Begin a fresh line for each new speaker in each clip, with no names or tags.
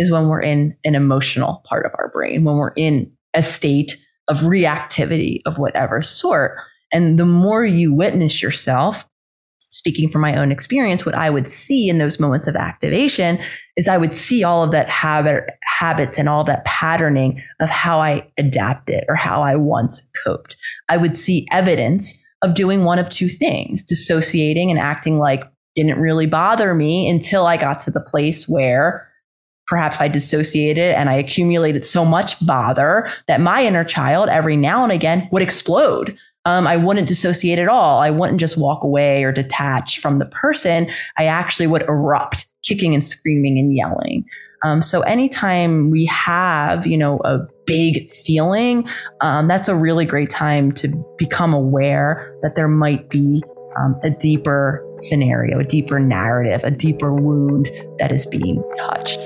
is when we're in an emotional part of our brain, when we're in a state of reactivity of whatever sort. And the more you witness yourself, speaking from my own experience, what I would see in those moments of activation is I would see all of that habit, habits and all that patterning of how I adapted or how I once coped. I would see evidence of doing one of two things, dissociating and acting like didn't really bother me until I got to the place where perhaps I dissociated and I accumulated so much bother that my inner child every now and again would explode um, I wouldn't dissociate at all. I wouldn't just walk away or detach from the person. I actually would erupt, kicking and screaming and yelling. Um, so anytime we have, you know, a big feeling, um, that's a really great time to become aware that there might be um, a deeper scenario, a deeper narrative, a deeper wound that is being touched.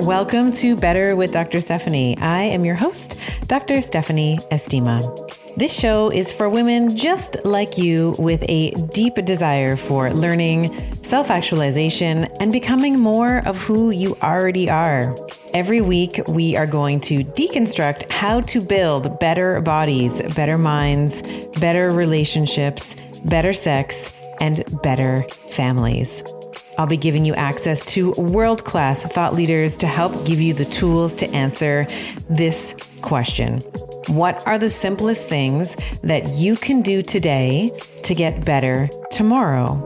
Welcome to Better with Dr. Stephanie. I am your host, Dr. Stephanie Estima. This show is for women just like you with a deep desire for learning, self actualization, and becoming more of who you already are. Every week, we are going to deconstruct how to build better bodies, better minds, better relationships, better sex, and better families. I'll be giving you access to world class thought leaders to help give you the tools to answer this question what are the simplest things that you can do today to get better tomorrow?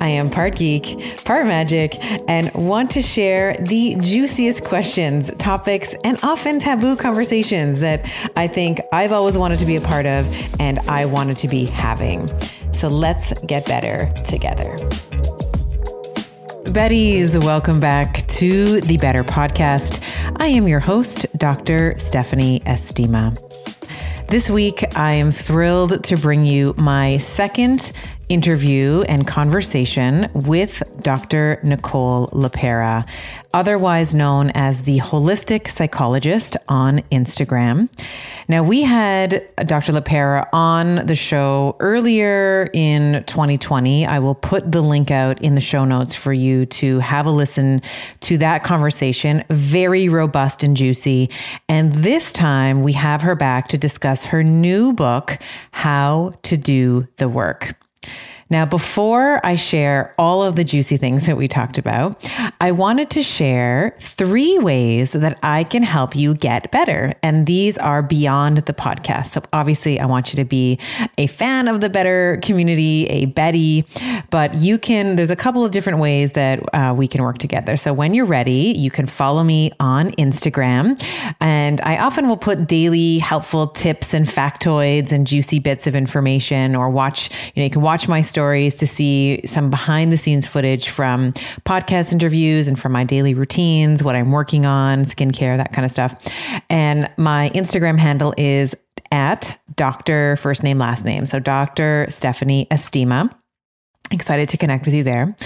I am part geek, part magic, and want to share the juiciest questions, topics, and often taboo conversations that I think I've always wanted to be a part of and I wanted to be having. So let's get better together. Betties, welcome back to the Better Podcast. I am your host, Dr. Stephanie Estima. This week, I am thrilled to bring you my second interview and conversation with Dr. Nicole LePera, otherwise known as the holistic psychologist on Instagram. Now, we had Dr. LePera on the show earlier in 2020. I will put the link out in the show notes for you to have a listen to that conversation. Very robust and juicy. And this time we have her back to discuss her new book, How to Do the Work. Now, before I share all of the juicy things that we talked about, I wanted to share three ways that I can help you get better. And these are beyond the podcast. So, obviously, I want you to be a fan of the better community, a Betty, but you can, there's a couple of different ways that uh, we can work together. So, when you're ready, you can follow me on Instagram. And I often will put daily helpful tips and factoids and juicy bits of information or watch, you know, you can watch my stories to see some behind the scenes footage from podcast interviews and from my daily routines, what I'm working on, skincare, that kind of stuff. And my Instagram handle is at Dr. First Name, Last Name. So Dr. Stephanie Estima. Excited to connect with you there.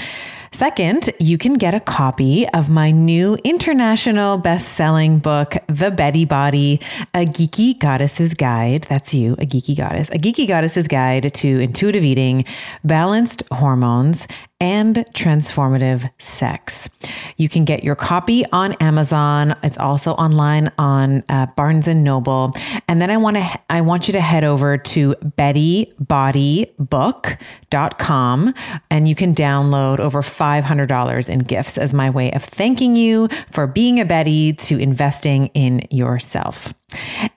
Second, you can get a copy of my new international best selling book, The Betty Body, A Geeky Goddess's Guide. That's you, a geeky goddess. A geeky goddess's guide to intuitive eating, balanced hormones, and transformative sex. You can get your copy on Amazon. It's also online on uh, Barnes and Noble. And then I want to I want you to head over to bettybodybook.com and you can download over $500 in gifts as my way of thanking you for being a Betty to investing in yourself.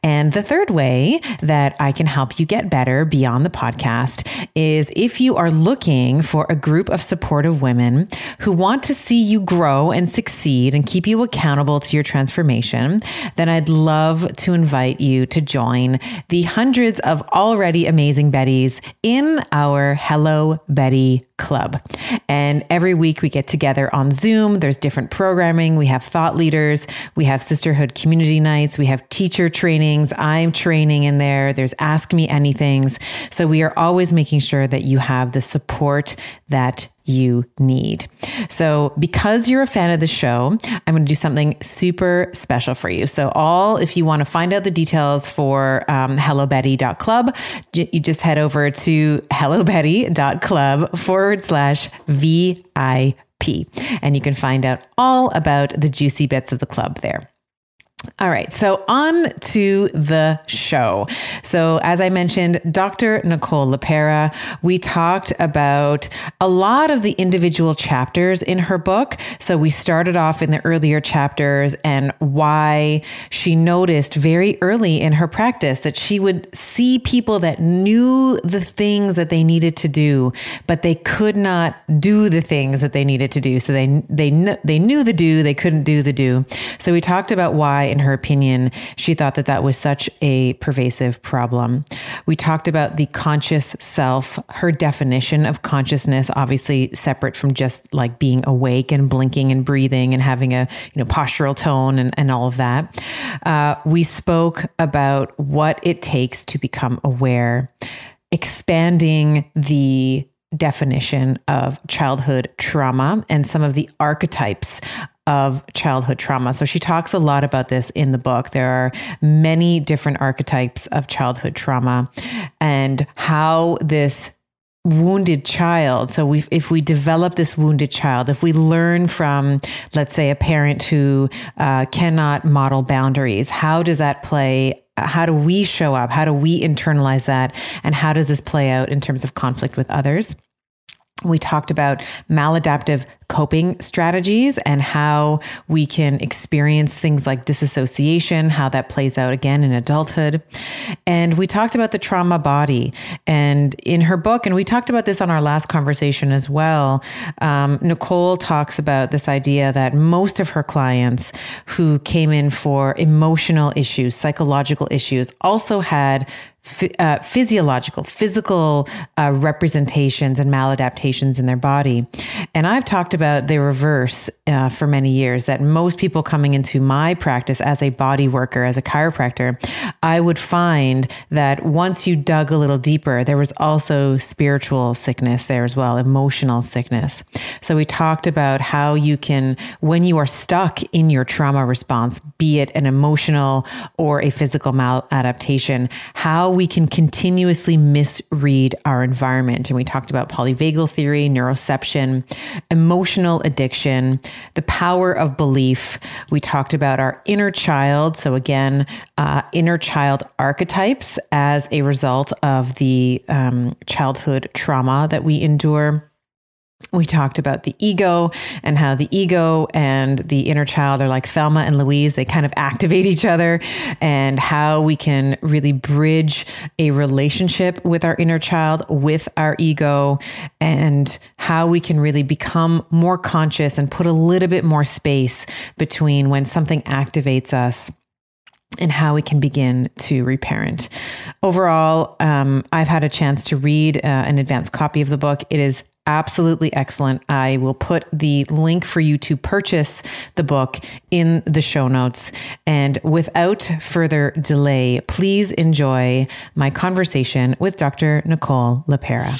And the third way that I can help you get better beyond the podcast is if you are looking for a group of supportive women who want to see you grow and succeed and keep you accountable to your transformation, then I'd love to invite you to join the hundreds of already amazing Bettys in our Hello Betty Club. And every week we get together on Zoom. There's different programming. We have thought leaders, we have sisterhood community nights, we have teacher trainings. I'm training in there. There's ask me anythings. So we are always making sure that you have the support that you need. So, because you're a fan of the show, I'm going to do something super special for you. So, all if you want to find out the details for um, hellobetty.club, you just head over to hellobetty.club forward slash VIP. And you can find out all about the juicy bits of the club there. All right, so on to the show. So, as I mentioned, Dr. Nicole LePera, we talked about a lot of the individual chapters in her book. So, we started off in the earlier chapters and why she noticed very early in her practice that she would see people that knew the things that they needed to do, but they could not do the things that they needed to do. So, they, they, they knew the do, they couldn't do the do. So, we talked about why in her opinion, she thought that that was such a pervasive problem. We talked about the conscious self, her definition of consciousness, obviously separate from just like being awake and blinking and breathing and having a you know postural tone and, and all of that. Uh, we spoke about what it takes to become aware, expanding the definition of childhood trauma and some of the archetypes of childhood trauma. So she talks a lot about this in the book. There are many different archetypes of childhood trauma and how this wounded child so we if we develop this wounded child if we learn from let's say a parent who uh, cannot model boundaries how does that play how do we show up how do we internalize that and how does this play out in terms of conflict with others we talked about maladaptive coping strategies and how we can experience things like disassociation, how that plays out again in adulthood. And we talked about the trauma body. And in her book, and we talked about this on our last conversation as well, um, Nicole talks about this idea that most of her clients who came in for emotional issues, psychological issues, also had uh, physiological, physical uh, representations and maladaptations in their body. And I've talked about the reverse uh, for many years that most people coming into my practice as a body worker, as a chiropractor, I would find that once you dug a little deeper, there was also spiritual sickness there as well, emotional sickness. So we talked about how you can, when you are stuck in your trauma response, be it an emotional or a physical maladaptation, how we can continuously misread our environment. And we talked about polyvagal theory, neuroception, emotional addiction, the power of belief. We talked about our inner child. So, again, uh, inner child archetypes as a result of the um, childhood trauma that we endure we talked about the ego and how the ego and the inner child are like Thelma and Louise. They kind of activate each other and how we can really bridge a relationship with our inner child, with our ego, and how we can really become more conscious and put a little bit more space between when something activates us and how we can begin to reparent. Overall, um, I've had a chance to read uh, an advanced copy of the book. It is absolutely excellent. I will put the link for you to purchase the book in the show notes. And without further delay, please enjoy my conversation with Dr. Nicole LePera.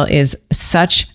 is such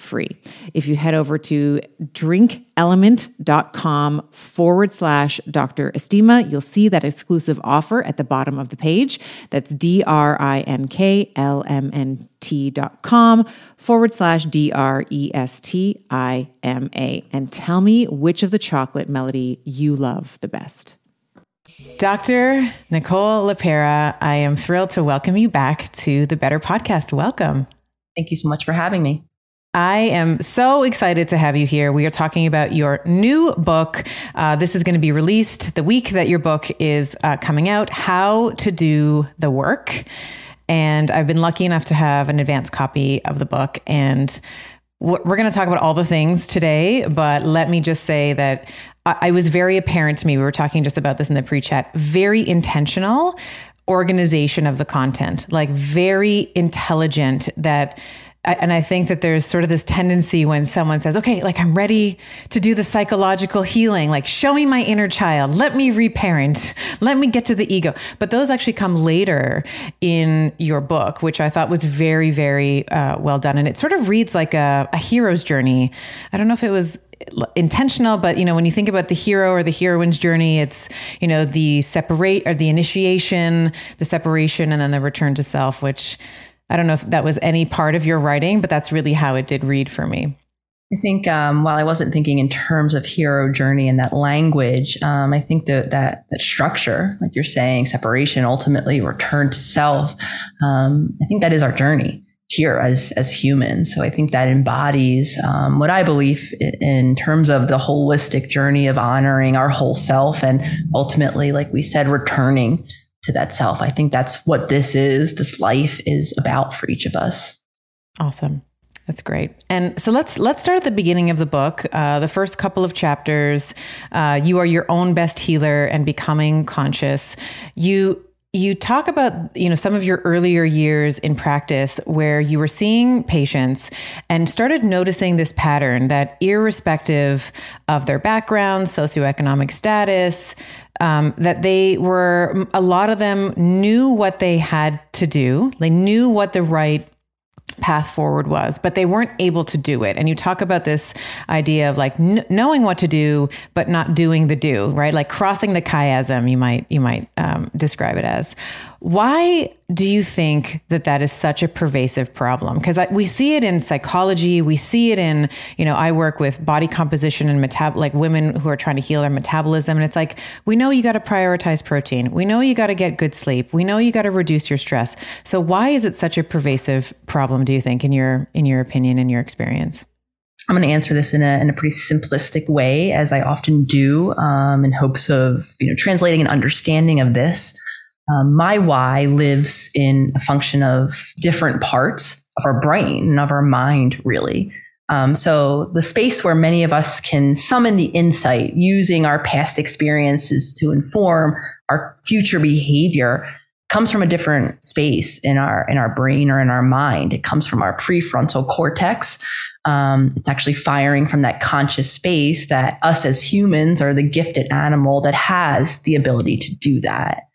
free. If you head over to drinklmnt.com forward slash Dr. Estima, you'll see that exclusive offer at the bottom of the page. That's D R I N K L M N T dot com forward slash D R E S T I M A. And tell me which of the chocolate melody you love the best. Dr. Nicole LePera, I am thrilled to welcome you back to the Better Podcast. Welcome.
Thank you so much for having me.
I am so excited to have you here. We are talking about your new book. Uh, this is going to be released the week that your book is uh, coming out How to Do the Work. And I've been lucky enough to have an advance copy of the book. And we're going to talk about all the things today, but let me just say that I was very apparent to me. We were talking just about this in the pre chat, very intentional organization of the content, like very intelligent that and I think that there's sort of this tendency when someone says, okay, like I'm ready to do the psychological healing, like show me my inner child, let me reparent, let me get to the ego. But those actually come later in your book, which I thought was very, very uh, well done. And it sort of reads like a, a hero's journey. I don't know if it was intentional but you know when you think about the hero or the heroine's journey it's you know the separate or the initiation the separation and then the return to self which I don't know if that was any part of your writing, but that's really how it did read for me.
I think um, while I wasn't thinking in terms of hero journey and that language, um, I think that that that structure, like you're saying, separation, ultimately return to self. Um, I think that is our journey here as as humans. So I think that embodies um, what I believe in terms of the holistic journey of honoring our whole self and ultimately, like we said, returning to that self. I think that's what this is, this life is about for each of us.
Awesome. That's great. And so let's let's start at the beginning of the book. Uh, the first couple of chapters, uh, you are your own best healer and becoming conscious. You you talk about you know some of your earlier years in practice where you were seeing patients and started noticing this pattern that irrespective of their background socioeconomic status um, that they were a lot of them knew what they had to do. They knew what the right path forward was, but they weren't able to do it. And you talk about this idea of like n- knowing what to do, but not doing the do, right? Like crossing the chiasm, you might you might um, describe it as. Why do you think that that is such a pervasive problem? Because we see it in psychology, we see it in, you know, I work with body composition and metab like women who are trying to heal their metabolism, and it's like we know you got to prioritize protein, we know you got to get good sleep, we know you got to reduce your stress. So why is it such a pervasive problem? Do you think, in your in your opinion, in your experience?
I'm going to answer this in a, in a pretty simplistic way, as I often do, um, in hopes of you know translating an understanding of this. Um, my why lives in a function of different parts of our brain and of our mind, really. Um, so the space where many of us can summon the insight using our past experiences to inform our future behavior comes from a different space in our in our brain or in our mind. It comes from our prefrontal cortex. Um, it's actually firing from that conscious space that us as humans are the gifted animal that has the ability to do that.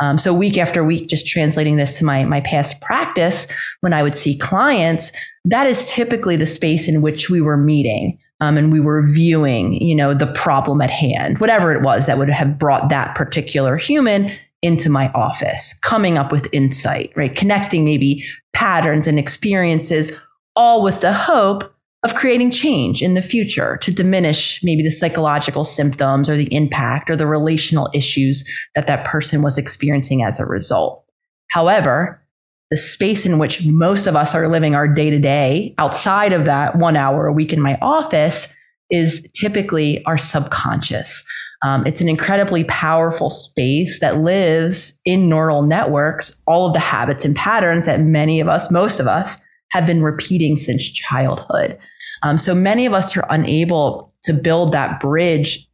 Um, so week after week, just translating this to my my past practice, when I would see clients, that is typically the space in which we were meeting. Um, and we were viewing, you know, the problem at hand, whatever it was that would have brought that particular human into my office, coming up with insight, right? Connecting maybe patterns and experiences, all with the hope of creating change in the future to diminish maybe the psychological symptoms or the impact or the relational issues that that person was experiencing as a result. However, the space in which most of us are living our day to day outside of that one hour a week in my office is typically our subconscious. Um, it's an incredibly powerful space that lives in neural networks, all of the habits and patterns that many of us, most of us, have been repeating since childhood. Um, so many of us are unable to build that bridge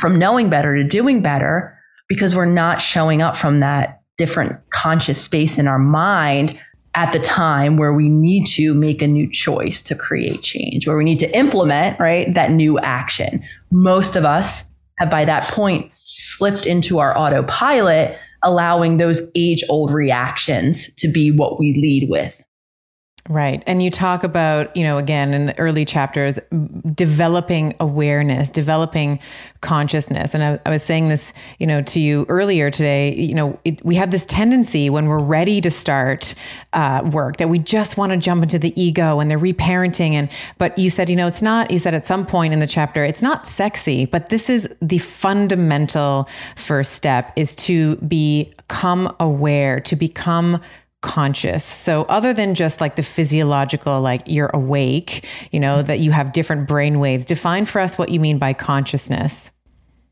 from knowing better to doing better because we're not showing up from that different conscious space in our mind at the time where we need to make a new choice to create change, where we need to implement, right, that new action. Most of us have by that point slipped into our autopilot, allowing those age old reactions to be what we lead with.
Right. And you talk about, you know, again in the early chapters, developing awareness, developing consciousness. And I, I was saying this, you know, to you earlier today, you know, it, we have this tendency when we're ready to start uh, work that we just want to jump into the ego and the reparenting. And, but you said, you know, it's not, you said at some point in the chapter, it's not sexy, but this is the fundamental first step is to become aware, to become conscious. So other than just like the physiological, like you're awake, you know, that you have different brain waves, define for us what you mean by consciousness.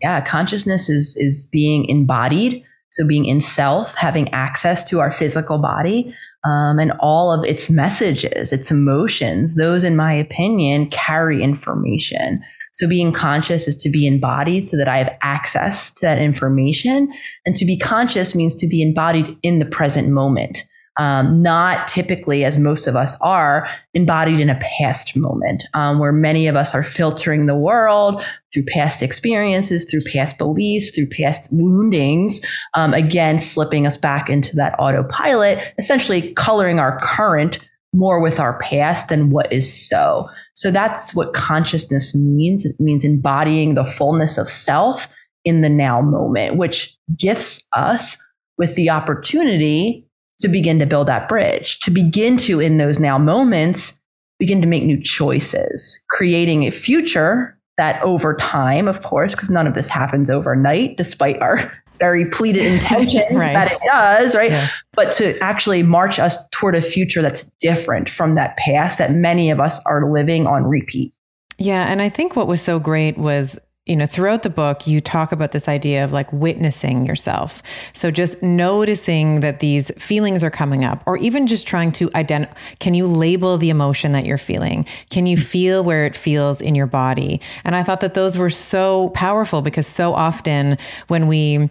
Yeah, consciousness is is being embodied. So being in self, having access to our physical body. Um, and all of its messages, its emotions, those, in my opinion, carry information. So being conscious is to be embodied so that I have access to that information. And to be conscious means to be embodied in the present moment um, not typically, as most of us are, embodied in a past moment, um, where many of us are filtering the world through past experiences, through past beliefs, through past woundings, um, again, slipping us back into that autopilot, essentially coloring our current more with our past than what is so. So that's what consciousness means. It means embodying the fullness of self in the now moment, which gifts us with the opportunity to begin to build that bridge, to begin to, in those now moments, begin to make new choices, creating a future that over time, of course, because none of this happens overnight, despite our very pleaded intention right. that it does, right? Yeah. But to actually march us toward a future that's different from that past that many of us are living on repeat.
Yeah. And I think what was so great was you know, throughout the book, you talk about this idea of like witnessing yourself. So just noticing that these feelings are coming up, or even just trying to identify can you label the emotion that you're feeling? Can you feel where it feels in your body? And I thought that those were so powerful because so often when we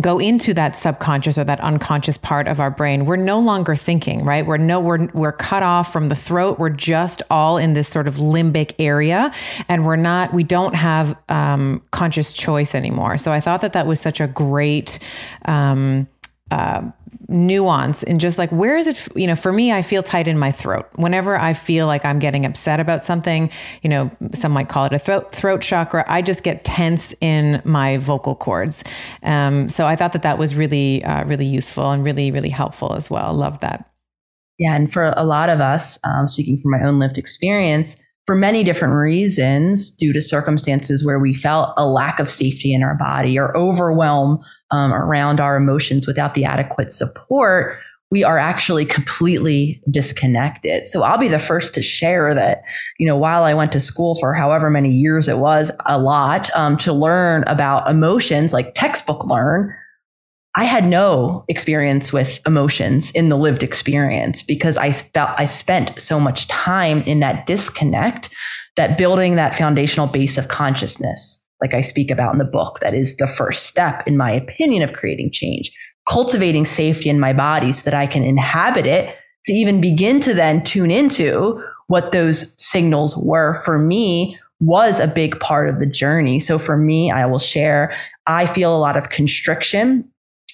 go into that subconscious or that unconscious part of our brain we're no longer thinking right? We're no we're we're cut off from the throat. We're just all in this sort of limbic area and we're not we don't have um, conscious choice anymore. So i thought that that was such a great um, uh, nuance and just like where is it you know for me i feel tight in my throat. Whenever i feel like i'm getting upset about something you know some might call it a throat, throat chakra i just get tense in my vocal cords. Um, so i thought that that was really uh, really useful and really really helpful as well. Love that.
Yeah and for a lot of us um, speaking from my own lived experience for many different reasons due to circumstances where we felt a lack of safety in our body or overwhelm um, around our emotions without the adequate support, we are actually completely disconnected. So I'll be the first to share that, you know, while I went to school for however many years it was, a lot um, to learn about emotions, like textbook learn, I had no experience with emotions in the lived experience because I felt I spent so much time in that disconnect that building that foundational base of consciousness like I speak about in the book, that is the first step, in my opinion, of creating change. Cultivating safety in my body so that I can inhabit it to even begin to then tune into what those signals were for me was a big part of the journey. So for me, I will share, I feel a lot of constriction.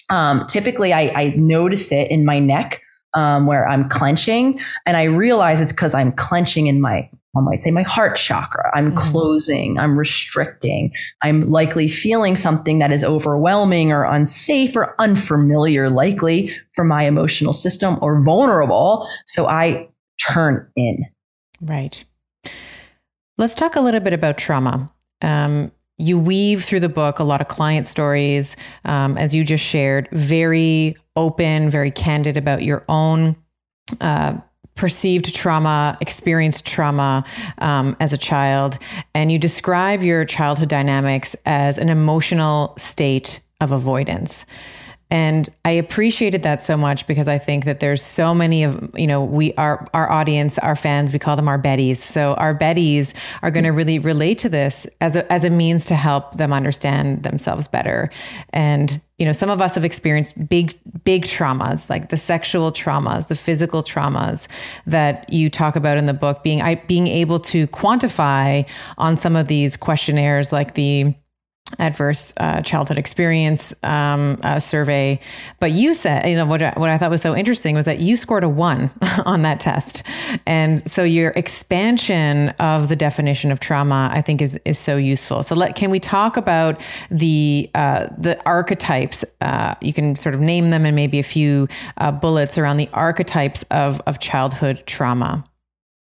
Um, typically, I, I notice it in my neck um, where I'm clenching, and I realize it's because I'm clenching in my I might say my heart chakra. I'm mm-hmm. closing, I'm restricting, I'm likely feeling something that is overwhelming or unsafe or unfamiliar, likely for my emotional system or vulnerable. So I turn in.
Right. Let's talk a little bit about trauma. Um, you weave through the book a lot of client stories, um, as you just shared, very open, very candid about your own uh, perceived trauma, experienced trauma um, as a child, and you describe your childhood dynamics as an emotional state of avoidance. And I appreciated that so much because I think that there's so many of, you know, we our our audience, our fans, we call them our Betties. So our Betties are going to really relate to this as a as a means to help them understand themselves better. And you know, some of us have experienced big big traumas, like the sexual traumas, the physical traumas that you talk about in the book, being I being able to quantify on some of these questionnaires like the adverse uh, childhood experience um, uh, survey. But you said, you know, what, what I thought was so interesting was that you scored a one on that test. And so your expansion of the definition of trauma, I think, is, is so useful. So let, can we talk about the, uh, the archetypes? Uh, you can sort of name them and maybe a few uh, bullets around the archetypes of, of childhood trauma.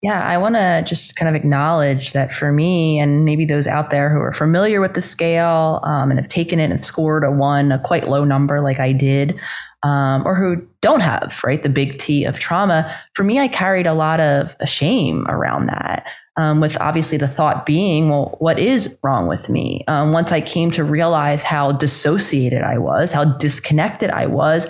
Yeah, I want to just kind of acknowledge that for me, and maybe those out there who are familiar with the scale um, and have taken it and scored a one, a quite low number like I did, um, or who don't have, right, the big T of trauma, for me, I carried a lot of shame around that. Um, with obviously the thought being, well, what is wrong with me? Um, once I came to realize how dissociated I was, how disconnected I was,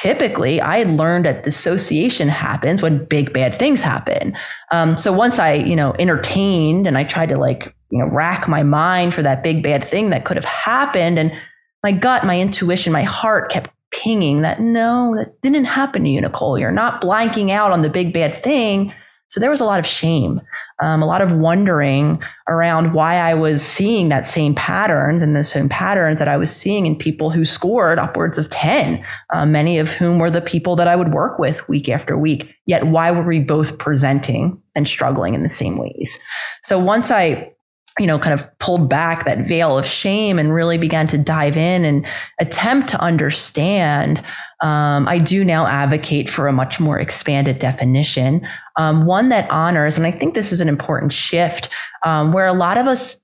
typically I had learned that dissociation happens when big bad things happen. Um, so once I, you know, entertained and I tried to like, you know, rack my mind for that big bad thing that could have happened, and my gut, my intuition, my heart kept pinging that no, that didn't happen to you, Nicole. You're not blanking out on the big bad thing. So there was a lot of shame, um, a lot of wondering around why I was seeing that same patterns and the same patterns that I was seeing in people who scored upwards of 10, uh, many of whom were the people that I would work with week after week. Yet why were we both presenting and struggling in the same ways? So once I you know, kind of pulled back that veil of shame and really began to dive in and attempt to understand um, I do now advocate for a much more expanded definition, um, one that honors, and I think this is an important shift um, where a lot of us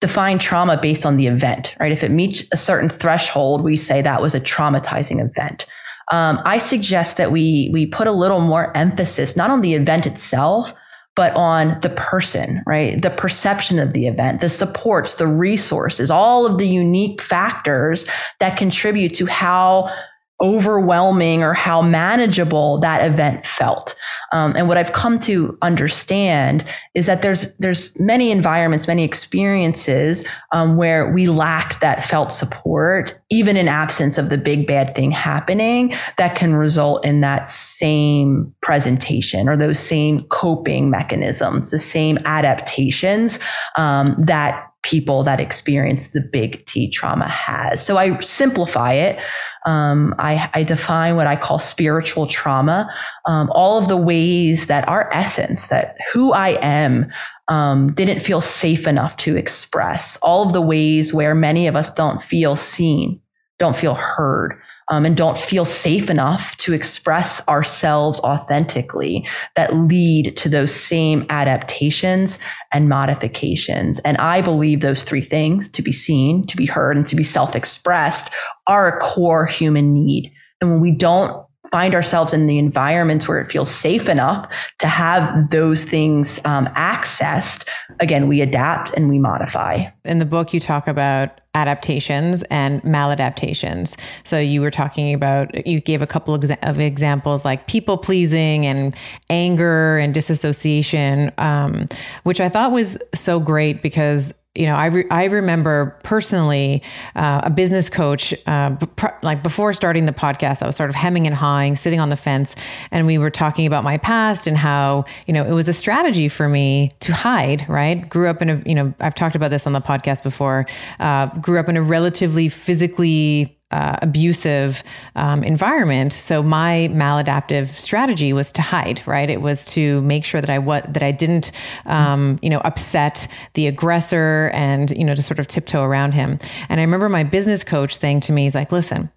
define trauma based on the event, right? If it meets a certain threshold, we say that was a traumatizing event. Um, I suggest that we we put a little more emphasis not on the event itself, but on the person, right? The perception of the event, the supports, the resources, all of the unique factors that contribute to how overwhelming or how manageable that event felt. Um, and what I've come to understand is that there's there's many environments, many experiences um, where we lack that felt support, even in absence of the big bad thing happening, that can result in that same presentation or those same coping mechanisms, the same adaptations um, that people that experience the big T trauma has. So I simplify it. Um, I, I, define what I call spiritual trauma. Um, all of the ways that our essence, that who I am, um, didn't feel safe enough to express. All of the ways where many of us don't feel seen, don't feel heard, um, and don't feel safe enough to express ourselves authentically that lead to those same adaptations and modifications. And I believe those three things to be seen, to be heard, and to be self expressed are a core human need. And when we don't find ourselves in the environments where it feels safe enough to have those things um, accessed, again, we adapt and we modify.
In the book, you talk about adaptations and maladaptations. So you were talking about, you gave a couple of examples like people pleasing and anger and disassociation, um, which I thought was so great because you know, I, re- I remember personally uh, a business coach, uh, like before starting the podcast, I was sort of hemming and hawing, sitting on the fence, and we were talking about my past and how, you know, it was a strategy for me to hide, right? Grew up in a, you know, I've talked about this on the podcast before, uh, grew up in a relatively physically uh, abusive um, environment. So my maladaptive strategy was to hide. Right, it was to make sure that I what that I didn't, um, you know, upset the aggressor and you know to sort of tiptoe around him. And I remember my business coach saying to me, "He's like, listen,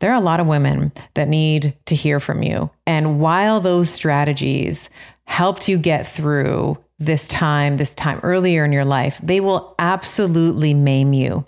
there are a lot of women that need to hear from you, and while those strategies helped you get through." This time, this time earlier in your life, they will absolutely maim you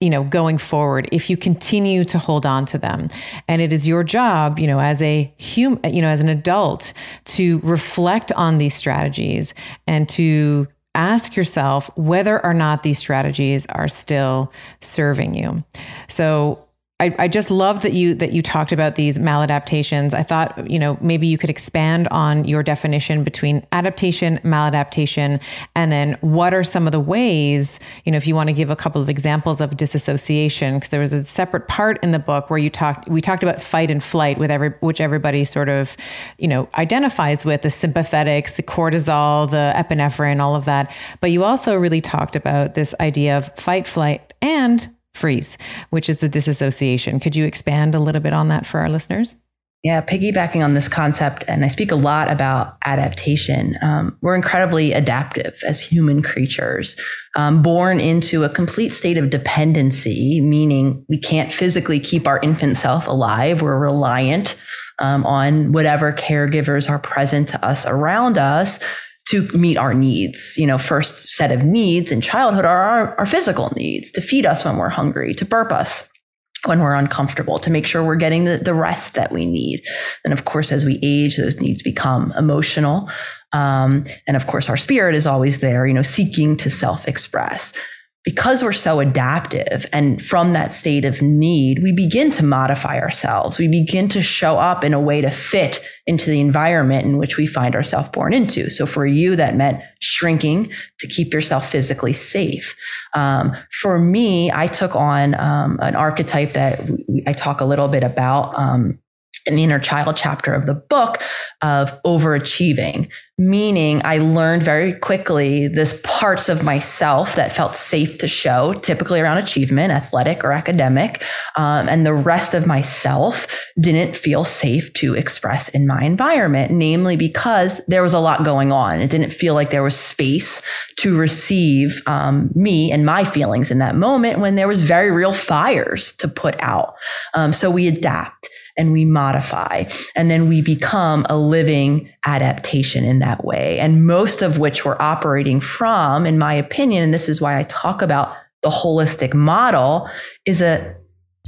you know, going forward if you continue to hold on to them. And it is your job, you know, as a human, you know, as an adult to reflect on these strategies and to ask yourself whether or not these strategies are still serving you. So I, I just love that you that you talked about these maladaptations. I thought, you know, maybe you could expand on your definition between adaptation, maladaptation, and then what are some of the ways, you know, if you want to give a couple of examples of disassociation, because there was a separate part in the book where you talked we talked about fight and flight with every which everybody sort of, you know, identifies with the sympathetics, the cortisol, the epinephrine, all of that. But you also really talked about this idea of fight, flight, and freeze, which is the disassociation. Could you expand a little bit on that for our listeners?
Yeah, piggybacking on this concept, and I speak a lot about adaptation. Um, we're incredibly adaptive as human creatures, um, born into a complete state of dependency, meaning we can't physically keep our infant self alive. We're reliant um, on whatever caregivers are present to us around us to meet our needs. You know, first set of needs in childhood are our, our physical needs to feed us when we're hungry, to burp us when we're uncomfortable, to make sure we're getting the, the rest that we need. And of course, as we age, those needs become emotional. Um, and of course, our spirit is always there, you know, seeking to self express because we're so adaptive and from that state of need, we begin to modify ourselves. We begin to show up in a way to fit into the environment in which we find ourselves born into. So for you, that meant shrinking to keep yourself physically safe. Um, for me, I took on um, an archetype that I talk a little bit about um, in the inner child chapter of the book of overachieving, meaning I learned very quickly this parts of myself that felt safe to show, typically around achievement, athletic or academic. Um, and the rest of myself didn't feel safe to express in my environment, namely because there was a lot going on. It didn't feel like there was space to receive um, me and my feelings in that moment when there was very real fires to put out. Um, so we adapt and we modify and then we become a living adaptation in that way. And most of which we're operating from, in my opinion, and this is why I talk about the holistic model is a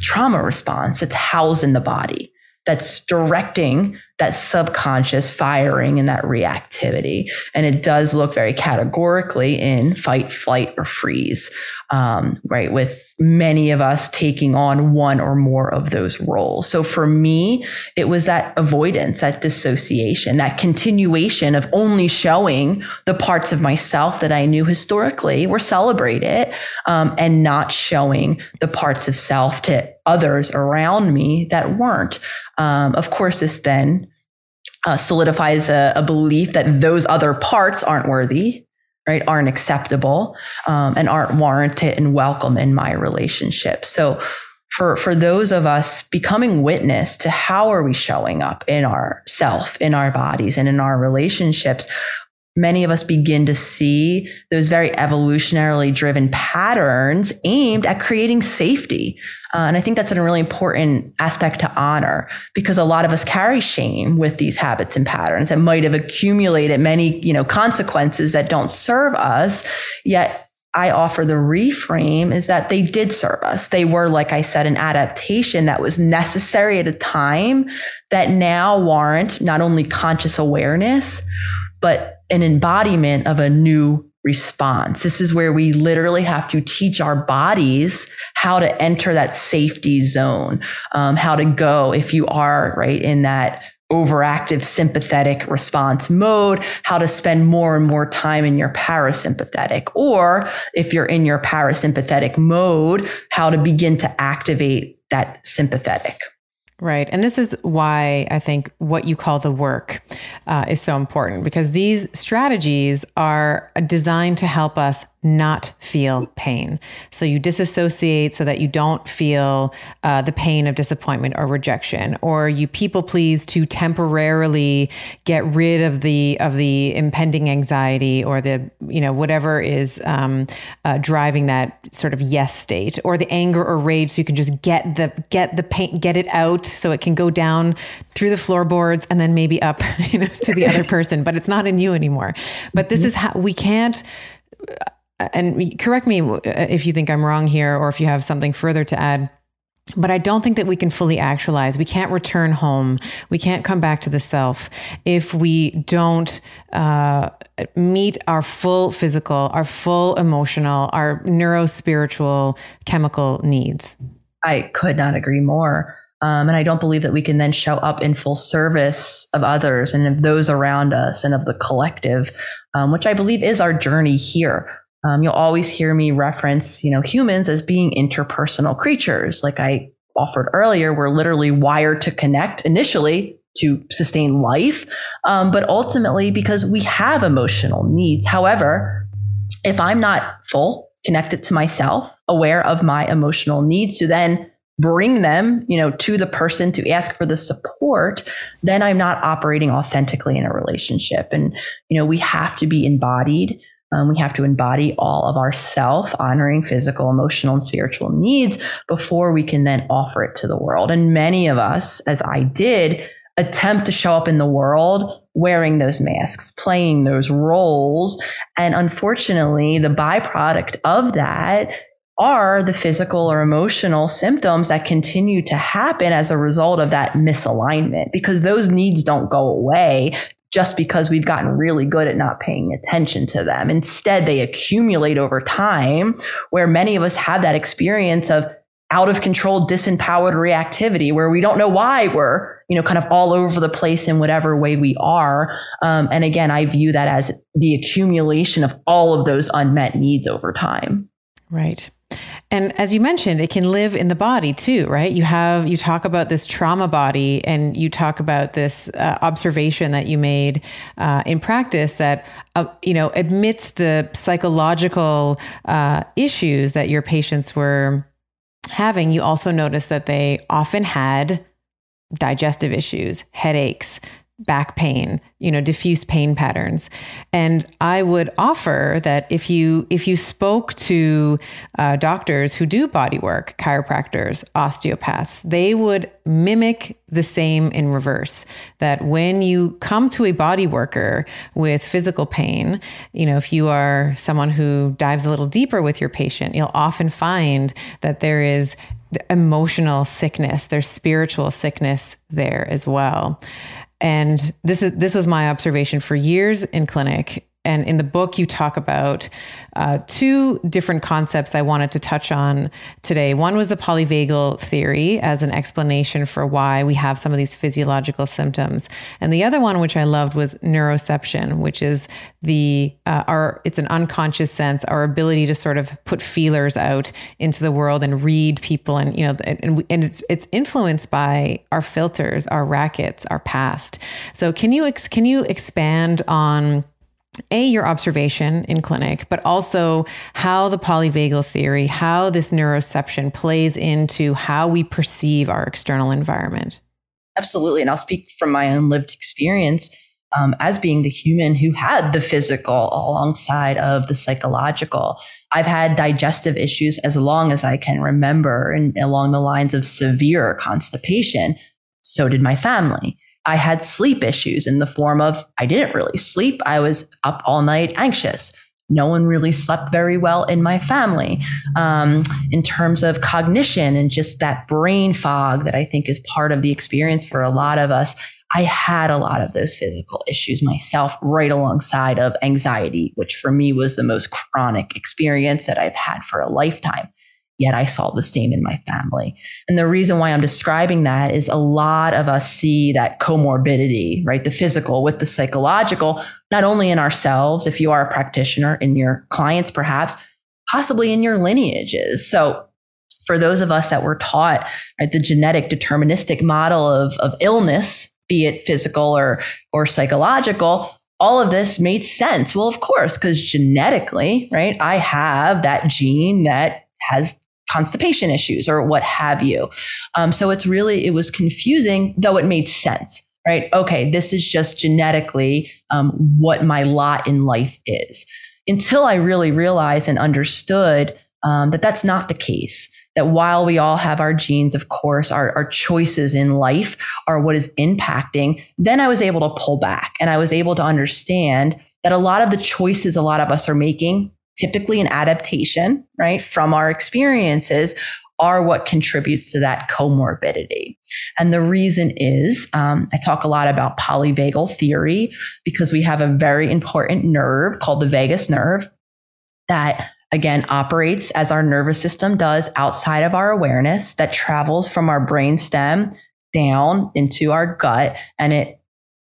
trauma response. It's housed in the body that's directing that subconscious firing and that reactivity. And it does look very categorically in fight, flight, or freeze, um, right? With many of us taking on one or more of those roles. So for me, it was that avoidance, that dissociation, that continuation of only showing the parts of myself that I knew historically were celebrated um, and not showing the parts of self to others around me that weren't. Um, of course, this then uh, solidifies a, a belief that those other parts aren't worthy right, aren't acceptable um, and aren't warranted and welcome in my relationship. So for for those of us becoming witness to how are we showing up in our self in our bodies and in our relationships many of us begin to see those very evolutionarily driven patterns aimed at creating safety. Uh, and I think that's a really important aspect to honor because a lot of us carry shame with these habits and patterns that might have accumulated many, you know, consequences that don't serve us. Yet I offer the reframe is that they did serve us. They were, like I said, an adaptation that was necessary at a time that now warrant not only conscious awareness, but an embodiment of a new response. This is where we literally have to teach our bodies how to enter that safety zone, um, how to go if you are right in that overactive sympathetic response mode, how to spend more and more time in your parasympathetic, or if you're in your parasympathetic mode, how to begin to activate that sympathetic.
Right. And this is why I think what you call the work uh, is so important because these strategies are designed to help us not feel pain. So you disassociate so that you don't feel uh, the pain of disappointment or rejection, or you people please to temporarily get rid of the of the impending anxiety or the you know whatever is um, uh, driving that sort of yes state, or the anger or rage, so you can just get the get the pain get it out so it can go down through the floorboards and then maybe up you know to the other person, but it's not in you anymore. But this mm-hmm. is how we can't and correct me if you think I'm wrong here or if you have something further to add. But I don't think that we can fully actualize. We can't return home. We can't come back to the self if we don't uh, meet our full physical, our full emotional, our neuro spiritual, chemical needs.
I could not agree more. Um, and I don't believe that we can then show up in full service of others and of those around us and of the collective, um, which I believe is our journey here. Um, you'll always hear me reference, you know, humans as being interpersonal creatures. Like I offered earlier, we're literally wired to connect initially to sustain life, um, but ultimately because we have emotional needs. However, if I'm not full, connected to myself, aware of my emotional needs, to then bring them, you know, to the person to ask for the support, then I'm not operating authentically in a relationship. And, you know, we have to be embodied. Um, we have to embody all of our self honoring physical, emotional, and spiritual needs before we can then offer it to the world. And many of us, as I did, attempt to show up in the world wearing those masks, playing those roles. And unfortunately, the byproduct of that are the physical or emotional symptoms that continue to happen as a result of that misalignment because those needs don't go away just because we've gotten really good at not paying attention to them. Instead, they accumulate over time where many of us have that experience of out of control, disempowered reactivity where we don't know why we're, you know, kind of all over the place in whatever way we are. Um, and again, I view that as the accumulation of all of those unmet needs over time.
Right. And as you mentioned, it can live in the body too, right? You have, you talk about this trauma body and you talk about this uh, observation that you made uh, in practice that, uh, you know, amidst the psychological uh, issues that your patients were having, you also noticed that they often had digestive issues, headaches, back pain, you know, diffuse pain patterns. And I would offer that if you if you spoke to uh, doctors who do body work, chiropractors, osteopaths, they would mimic the same in reverse. That when you come to a body worker with physical pain, you know, if you are someone who dives a little deeper with your patient, you'll often find that there is emotional sickness, there's spiritual sickness there as well. And this is this was my observation for years in clinic and in the book, you talk about uh, two different concepts I wanted to touch on today. One was the polyvagal theory as an explanation for why we have some of these physiological symptoms, and the other one, which I loved, was neuroception, which is the uh, our it's an unconscious sense, our ability to sort of put feelers out into the world and read people, and you know, and, and it's it's influenced by our filters, our rackets, our past. So, can you ex- can you expand on a your observation in clinic but also how the polyvagal theory how this neuroception plays into how we perceive our external environment
absolutely and i'll speak from my own lived experience um, as being the human who had the physical alongside of the psychological. I've had digestive issues as long as I can remember, and along the lines of severe constipation. So did my family. I had sleep issues in the form of I didn't really sleep. I was up all night anxious. No one really slept very well in my family. Um, in terms of cognition and just that brain fog that I think is part of the experience for a lot of us, I had a lot of those physical issues myself, right alongside of anxiety, which for me was the most chronic experience that I've had for a lifetime. Yet I saw the same in my family. And the reason why I'm describing that is a lot of us see that comorbidity, right? The physical with the psychological, not only in ourselves, if you are a practitioner, in your clients, perhaps, possibly in your lineages. So for those of us that were taught right, the genetic deterministic model of, of illness, be it physical or or psychological all of this made sense well of course because genetically right i have that gene that has constipation issues or what have you. Um, so it's really it was confusing though it made sense right? Okay this is just genetically um, what my lot in life is. Until i really realized and understood um, that that's not the case that while we all have our genes, of course, our, our choices in life are what is impacting, then I was able to pull back and I was able to understand that a lot of the choices a lot of us are making, typically an adaptation, right, from our experiences, are what contributes to that comorbidity. And the reason is um, I talk a lot about polyvagal theory because we have a very important nerve called the vagus nerve that again operates as our nervous system does outside of our awareness that travels from our brain stem down into our gut and it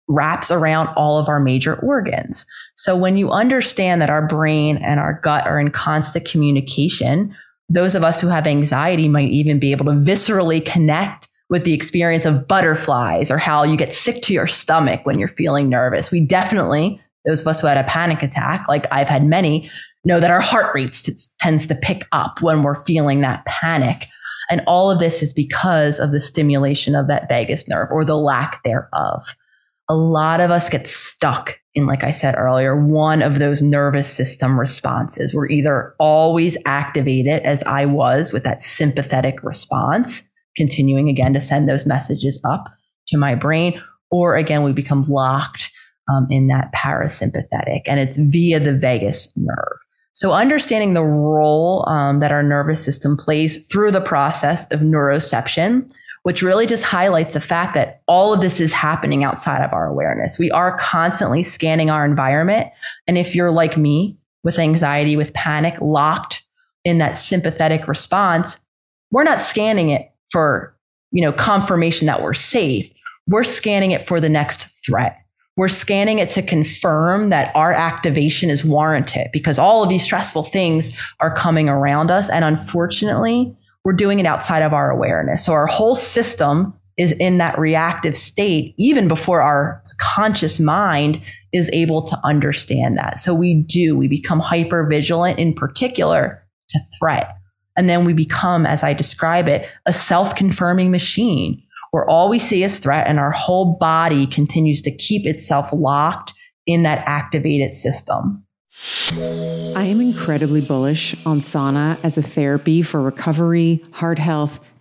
wraps around all of our major organs. So when you understand that our brain and our gut are in constant communication, those of us who have anxiety might even be able to viscerally connect with the experience of butterflies or how you get sick to your stomach when you're feeling nervous. We definitely, those of us who had a panic attack, like I've had many, know that our heart rate t- tends to pick up when we're feeling that panic. And all of this is because of the stimulation of that vagus nerve or the lack thereof. A lot of us get stuck in, like I said earlier, one of those nervous system responses. We're either always activated, as I was with that sympathetic response, continuing again to send those messages up to my brain, or again, we become locked um, in that parasympathetic, and it's via the vagus nerve. So, understanding the role um, that our nervous system plays through the process of neuroception, which really just highlights the fact that all of this is happening outside of our awareness. We are constantly scanning our environment. And if you're like me with anxiety, with panic, locked in that sympathetic response, we're not scanning it for, you know, confirmation that we're safe. We're scanning it for the next threat. We're scanning it to confirm that our activation is warranted because all of these stressful things are coming around us. And unfortunately, we're doing it outside of our awareness. So our whole system is in that reactive state even before our conscious mind is able to understand that. So we do, we become hyper vigilant in particular to threat. And then we become, as I describe it, a self confirming machine where all we see is threat and our whole body continues to keep itself locked in that activated system.
I am incredibly bullish on sauna as a therapy for recovery, heart health,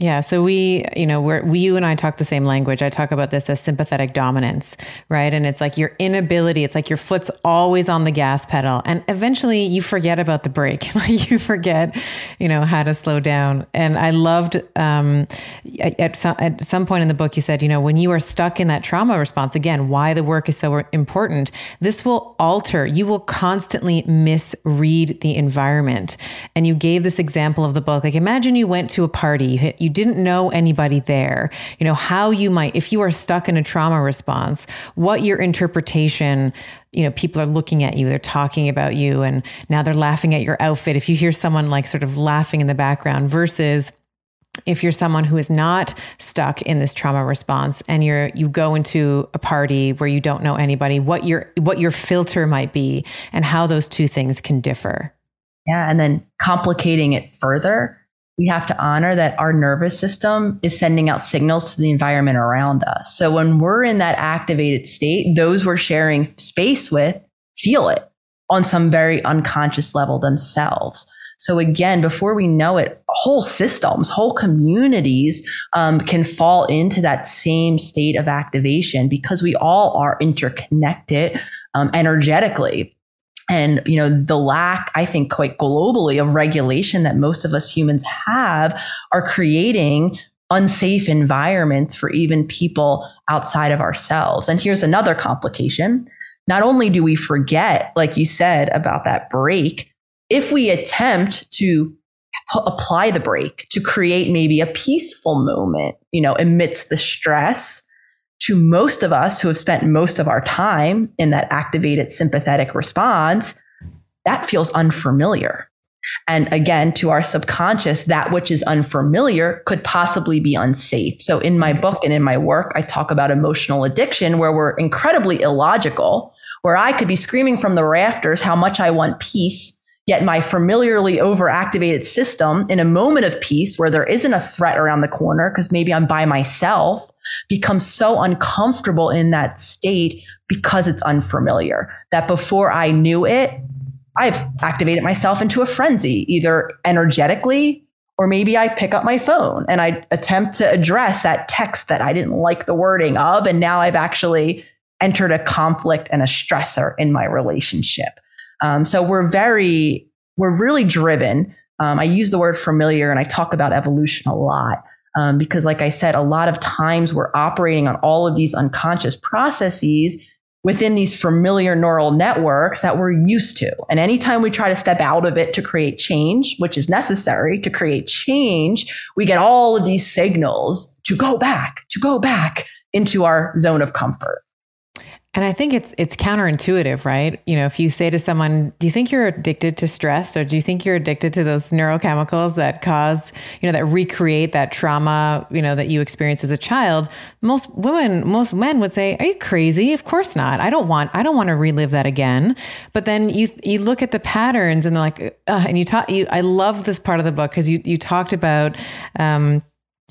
Yeah. So we, you know, we're, we, you and I talk the same language. I talk about this as sympathetic dominance, right? And it's like your inability, it's like your foot's always on the gas pedal. And eventually you forget about the brake. you forget, you know, how to slow down. And I loved, um, at some, at some point in the book, you said, you know, when you are stuck in that trauma response, again, why the work is so important, this will alter, you will constantly misread the environment. And you gave this example of the book. Like imagine you went to a party, you hit you you didn't know anybody there, you know, how you might, if you are stuck in a trauma response, what your interpretation, you know, people are looking at you, they're talking about you, and now they're laughing at your outfit. If you hear someone like sort of laughing in the background versus, if you're someone who is not stuck in this trauma response and you're you go into a party where you don't know anybody what your what your filter might be and how those two things can differ
yeah and then complicating it further we have to honor that our nervous system is sending out signals to the environment around us. So when we're in that activated state, those we're sharing space with feel it on some very unconscious level themselves. So again, before we know it, whole systems, whole communities um, can fall into that same state of activation because we all are interconnected um, energetically and you know the lack i think quite globally of regulation that most of us humans have are creating unsafe environments for even people outside of ourselves. And here's another complication. Not only do we forget like you said about that brake if we attempt to apply the brake to create maybe a peaceful moment you know amidst the stress to most of us who have spent most of our time in that activated sympathetic response, that feels unfamiliar. And again, to our subconscious, that which is unfamiliar could possibly be unsafe. So in my book and in my work, I talk about emotional addiction where we're incredibly illogical, where I could be screaming from the rafters how much I want peace Yet my familiarly overactivated system in a moment of peace where there isn't a threat around the corner because maybe I'm by myself becomes so uncomfortable in that state because it's unfamiliar that before I knew it, I've activated myself into a frenzy, either energetically or maybe I pick up my phone and I attempt to address that text that I didn't like the wording of. And now I've actually entered a conflict and a stressor in my relationship. Um, so we're very, we're really driven. Um, I use the word familiar and I talk about evolution a lot. Um, because, like I said, a lot of times we're operating on all of these unconscious processes within these familiar neural networks that we're used to. And anytime we try to step out of it to create change, which is necessary to create change, we get all of these signals to go back, to go back into our zone of comfort.
And I think it's it's counterintuitive, right? You know, if you say to someone, "Do you think you're addicted to stress or do you think you're addicted to those neurochemicals that cause, you know, that recreate that trauma, you know, that you experienced as a child?" Most women, most men would say, "Are you crazy? Of course not. I don't want I don't want to relive that again." But then you you look at the patterns and they're like, and you talk you I love this part of the book because you you talked about um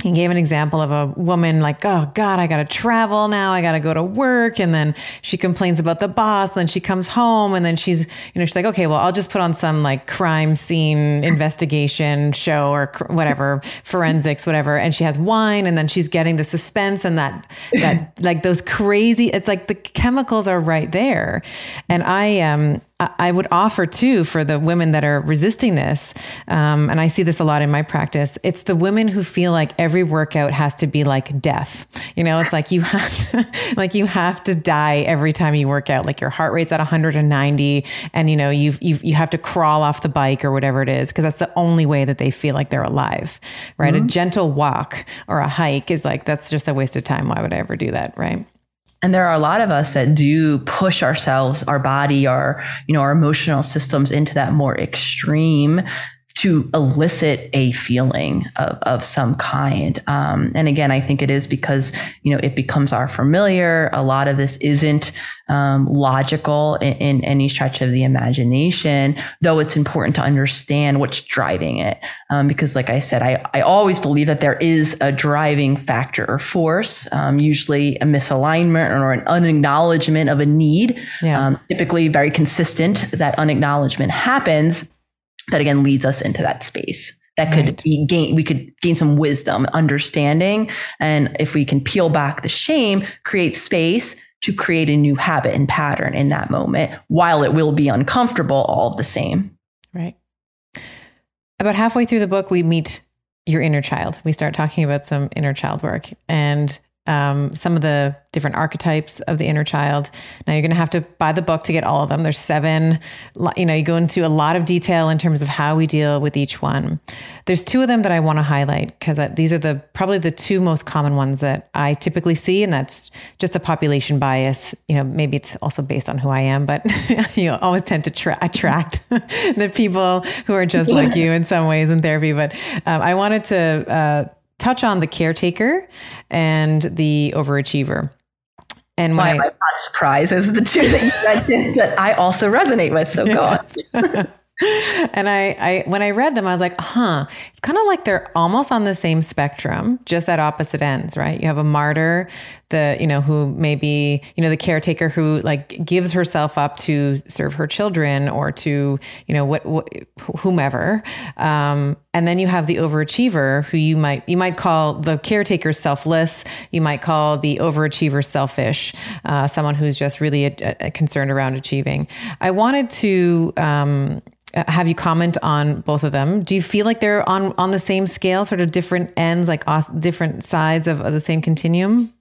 he gave an example of a woman like, oh God, I got to travel now. I got to go to work. And then she complains about the boss. Then she comes home and then she's, you know, she's like, okay, well, I'll just put on some like crime scene investigation show or whatever, forensics, whatever. And she has wine and then she's getting the suspense and that, that like those crazy, it's like the chemicals are right there. And I, um, I would offer too for the women that are resisting this, um, and I see this a lot in my practice. It's the women who feel like every workout has to be like death. You know, it's like you have to, like you have to die every time you work out. Like your heart rate's at 190, and you know you you you have to crawl off the bike or whatever it is because that's the only way that they feel like they're alive, right? Mm-hmm. A gentle walk or a hike is like that's just a waste of time. Why would I ever do that, right?
And there are a lot of us that do push ourselves, our body, our, you know, our emotional systems into that more extreme to elicit a feeling of, of some kind. Um, and again, I think it is because, you know, it becomes our familiar. A lot of this isn't um, logical in, in, any stretch of the imagination, though it's important to understand what's driving it. Um, because like I said, I, I always believe that there is a driving factor or force, um, usually a misalignment or an unacknowledgement of a need, yeah. Um, typically very consistent that unacknowledgement happens that again leads us into that space. that could right. be gain we could gain some wisdom understanding and if we can peel back the shame create space to create a new habit and pattern in that moment while it will be uncomfortable all of the same
right about halfway through the book we meet your inner child we start talking about some inner child work and um, some of the different archetypes of the inner child. Now you're going to have to buy the book to get all of them. There's seven. You know, you go into a lot of detail in terms of how we deal with each one. There's two of them that I want to highlight because these are the probably the two most common ones that I typically see, and that's just the population bias. You know, maybe it's also based on who I am, but you know, always tend to tra- attract the people who are just like you in some ways in therapy. But um, I wanted to. Uh, touch on the caretaker and the overachiever.
And my, Why I, am I not surprised? Those are the two that you mentioned that I also resonate with. So go on.
and I, I, when I read them, I was like, huh, it's kind of like they're almost on the same spectrum, just at opposite ends, right? You have a martyr, the, you know, who maybe, you know, the caretaker who like gives herself up to serve her children or to, you know, what, what whomever. Um, and then you have the overachiever who you might, you might call the caretaker selfless. You might call the overachiever selfish, uh, someone who's just really a, a concerned around achieving. I wanted to, um, uh, have you comment on both of them? Do you feel like they're on on the same scale, sort of different ends, like different sides of, of the same continuum?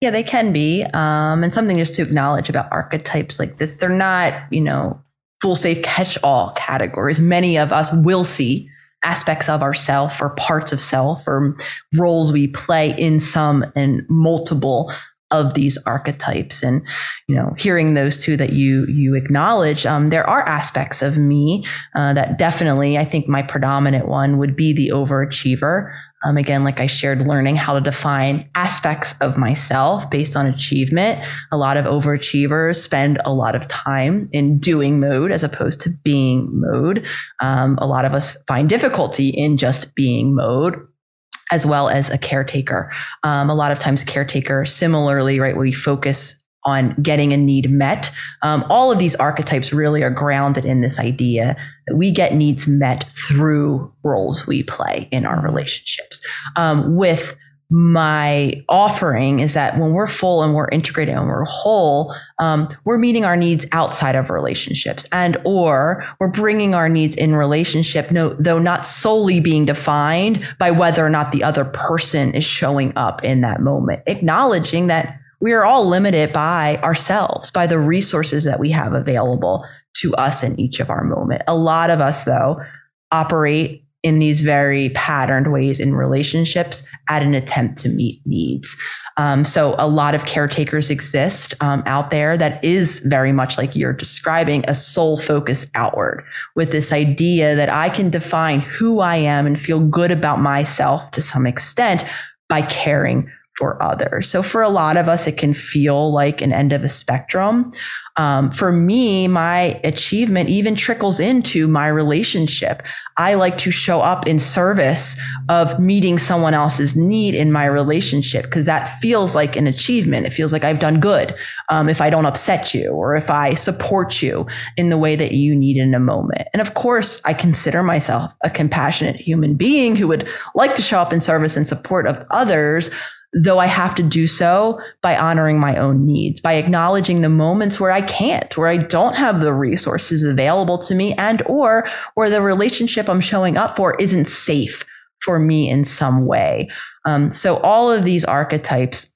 Yeah, they can be. Um, and something just to acknowledge about archetypes like this, they're not, you know, full safe catch all categories. Many of us will see aspects of ourself or parts of self or roles we play in some and multiple of these archetypes and you know hearing those two that you you acknowledge um, there are aspects of me uh, that definitely i think my predominant one would be the overachiever um, again like i shared learning how to define aspects of myself based on achievement a lot of overachievers spend a lot of time in doing mode as opposed to being mode um, a lot of us find difficulty in just being mode as well as a caretaker. Um, a lot of times, caretaker, similarly, right, we focus on getting a need met. Um, all of these archetypes really are grounded in this idea that we get needs met through roles we play in our relationships. Um, with my offering is that when we're full and we're integrated and we're whole um, we're meeting our needs outside of relationships and or we're bringing our needs in relationship no, though not solely being defined by whether or not the other person is showing up in that moment acknowledging that we are all limited by ourselves by the resources that we have available to us in each of our moment a lot of us though operate in these very patterned ways in relationships at an attempt to meet needs. Um, so a lot of caretakers exist um, out there that is very much like you're describing a sole focus outward with this idea that I can define who I am and feel good about myself to some extent by caring for others. So for a lot of us, it can feel like an end of a spectrum. Um, for me, my achievement even trickles into my relationship. I like to show up in service of meeting someone else's need in my relationship because that feels like an achievement. It feels like I've done good um, if I don't upset you or if I support you in the way that you need in a moment. And of course, I consider myself a compassionate human being who would like to show up in service and support of others though I have to do so by honoring my own needs, by acknowledging the moments where I can't, where I don't have the resources available to me and or where the relationship I'm showing up for isn't safe for me in some way. Um, so all of these archetypes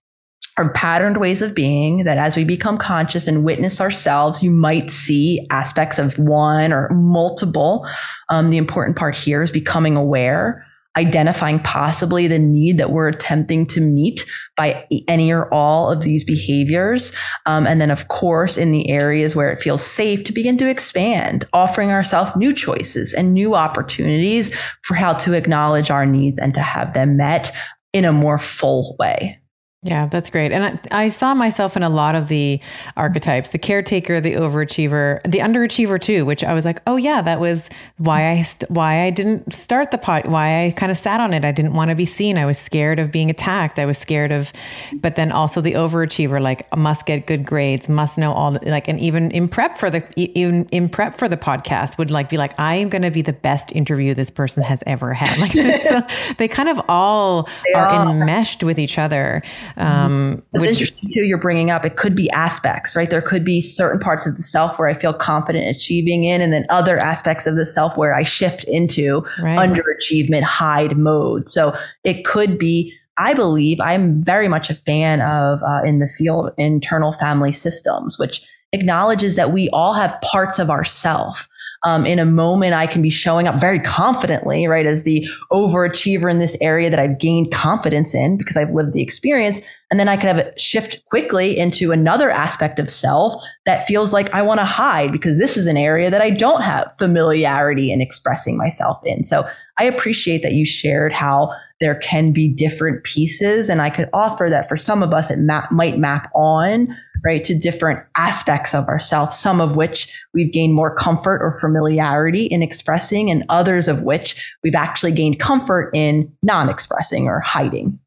are patterned ways of being that as we become conscious and witness ourselves, you might see aspects of one or multiple. Um, the important part here is becoming aware identifying possibly the need that we're attempting to meet by any or all of these behaviors. Um, and then, of course, in the areas where it feels safe to begin to expand, offering ourselves new choices and new opportunities for how to acknowledge our needs and to have them met in a more full way.
Yeah, that's great. And I, I, saw myself in a lot of the archetypes the caretaker, the overachiever, the underachiever too, which I was like, oh, yeah, that was why I, st- why I didn't start the pot, why I kind of sat on it. I didn't want to be seen. I was scared of being attacked. I was scared of, but then also the overachiever, like must get good grades, must know all the, like, and even in prep for the, even in prep for the podcast would like be like, I am going to be the best interview this person has ever had. Like, so they kind of all they are, are enmeshed with each other.
Um, It's which, interesting too. You're bringing up it could be aspects, right? There could be certain parts of the self where I feel confident achieving in, and then other aspects of the self where I shift into right. underachievement, hide mode. So it could be. I believe I'm very much a fan of uh, in the field internal family systems, which acknowledges that we all have parts of ourself um, in a moment, I can be showing up very confidently, right, as the overachiever in this area that I've gained confidence in because I've lived the experience. And then I could have it shift quickly into another aspect of self that feels like I want to hide because this is an area that I don't have familiarity in expressing myself in. So I appreciate that you shared how there can be different pieces. And I could offer that for some of us, it might map on right, to different aspects of ourselves, some of which we've gained more comfort or familiarity in expressing, and others of which we've actually gained comfort in non expressing or hiding.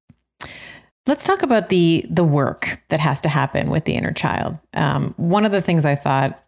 Let's talk about the the work that has to happen with the inner child. Um, one of the things I thought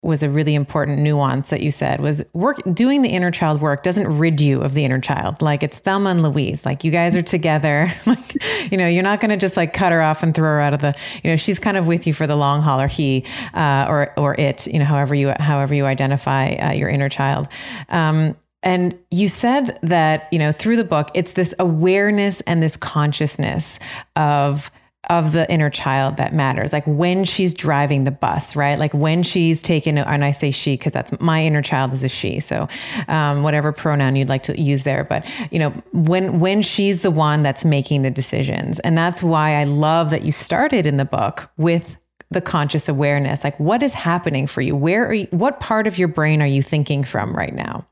was a really important nuance that you said was work doing the inner child work doesn't rid you of the inner child. Like it's Thelma and Louise. Like you guys are together. Like you know you're not going to just like cut her off and throw her out of the you know she's kind of with you for the long haul or he uh, or or it you know however you however you identify uh, your inner child. Um, and you said that you know through the book it's this awareness and this consciousness of of the inner child that matters. Like when she's driving the bus, right? Like when she's taken, and I say she because that's my inner child is a she. So um, whatever pronoun you'd like to use there, but you know when when she's the one that's making the decisions, and that's why I love that you started in the book with the conscious awareness. Like what is happening for you? Where are you? What part of your brain are you thinking from right now?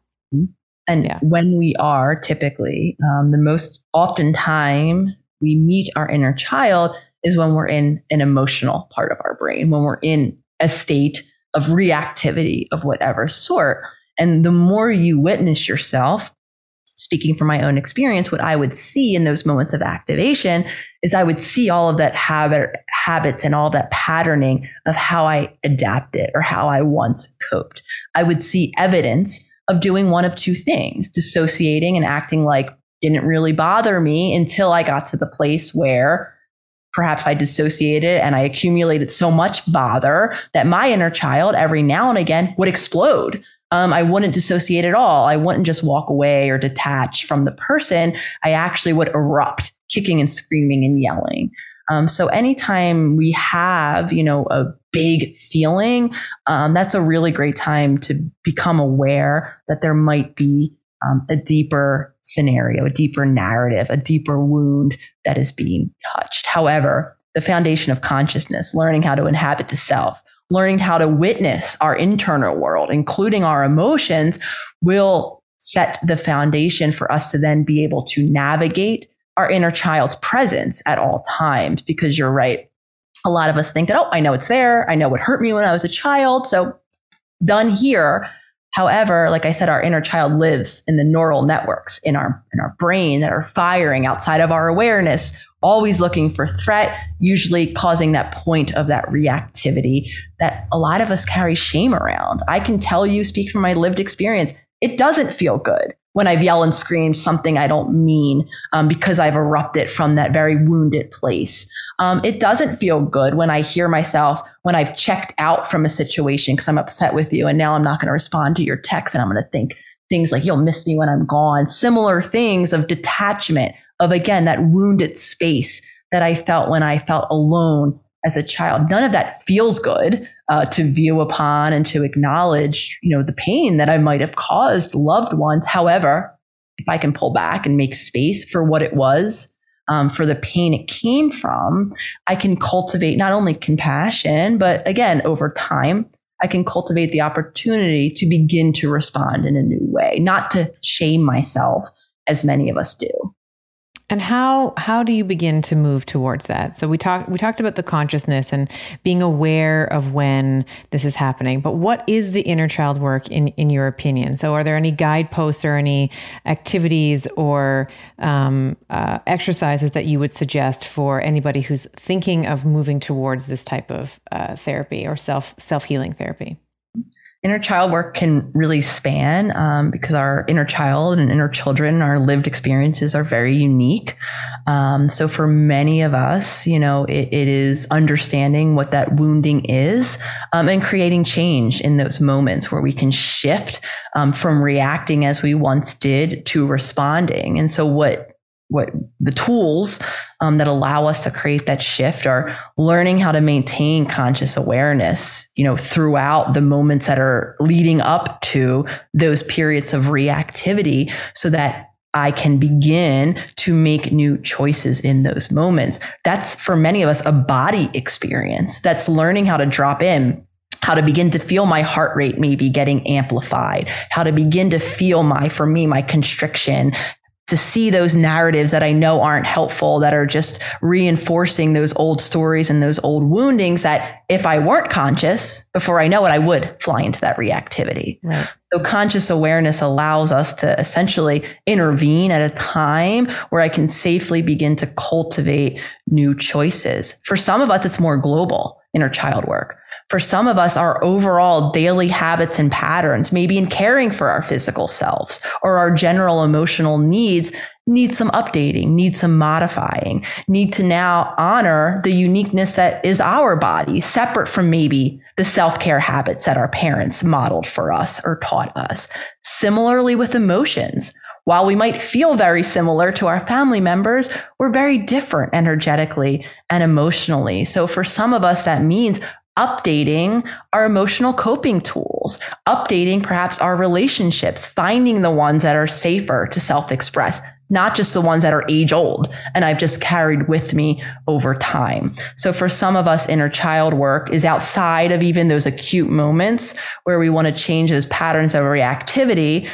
And yeah. when we are typically um, the most often time we meet our inner child is when we're in an emotional part of our brain, when we're in a state of reactivity of whatever sort. And the more you witness yourself, speaking from my own experience, what I would see in those moments of activation is I would see all of that habit, habits and all that patterning of how I adapted or how I once coped. I would see evidence of doing one of two things, dissociating and acting like didn't really bother me until I got to the place where perhaps I dissociated and I accumulated so much bother that my inner child every now and again would explode. Um, I wouldn't dissociate at all. I wouldn't just walk away or detach from the person. I actually would erupt, kicking and screaming and yelling. Um, so anytime we have, you know, a big feeling, um, that's a really great time to become aware that there might be um, a deeper scenario, a deeper narrative, a deeper wound that is being touched. However, the foundation of consciousness, learning how to inhabit the self, learning how to witness our internal world, including our emotions, will set the foundation for us to then be able to navigate our inner child's presence at all times. Because you're right. A lot of us think that, oh, I know it's there. I know what hurt me when I was a child. So done here. However, like I said, our inner child lives in the neural networks in our in our brain that are firing outside of our awareness, always looking for threat, usually causing that point of that reactivity that a lot of us carry shame around. I can tell you, speak from my lived experience, it doesn't feel good when I've yelled and screamed something I don't mean um, because I've erupted from that very wounded place. Um, it doesn't feel good when I hear myself when I've checked out from a situation because I'm upset with you and now I'm not going to respond to your text and I'm going to think things like you'll miss me when I'm gone. Similar things of detachment of again that wounded space that I felt when I felt alone as a child. None of that feels good uh, to view upon and to acknowledge, you know, the pain that I might have caused loved ones. However, if I can pull back and make space for what it was, um, for the pain it came from, I can cultivate not only compassion, but again, over time, I can cultivate the opportunity to begin to respond in a new way, not to shame myself as many of us do.
And how how do you begin to move towards that? So we talked we talked about the consciousness and being aware of when this is happening. But what is the inner child work in in your opinion? So are there any guideposts or any activities or um, uh, exercises that you would suggest for anybody who's thinking of moving towards this type of uh, therapy or self self healing therapy?
Inner child work can really span um, because our inner child and inner children, our lived experiences are very unique. Um, so for many of us, you know, it, it is understanding what that wounding is um, and creating change in those moments where we can shift um, from reacting as we once did to responding. And so what what the tools um, that allow us to create that shift are learning how to maintain conscious awareness you know throughout the moments that are leading up to those periods of reactivity so that I can begin to make new choices in those moments. That's for many of us a body experience. That's learning how to drop in how to begin to feel my heart rate maybe getting amplified, how to begin to feel my, for me, my constriction, to see those narratives that I know aren't helpful, that are just reinforcing those old stories and those old woundings that if I weren't conscious before I know it, I would fly into that reactivity. Right. So conscious awareness allows us to essentially intervene at a time where I can safely begin to cultivate new choices. For some of us, it's more global inner child work. For some of us, our overall daily habits and patterns, maybe in caring for our physical selves or our general emotional needs, need some updating, need some modifying, need to now honor the uniqueness that is our body, separate from maybe the self care habits that our parents modeled for us or taught us. Similarly with emotions. While we might feel very similar to our family members, we're very different energetically and emotionally. So for some of us, that means updating our emotional coping tools, updating perhaps our relationships, finding the ones that are safer to self express, not just the ones that are age old and I've just carried with me over time. So for some of us, inner child work is outside of even those acute moments where we want to change those patterns of reactivity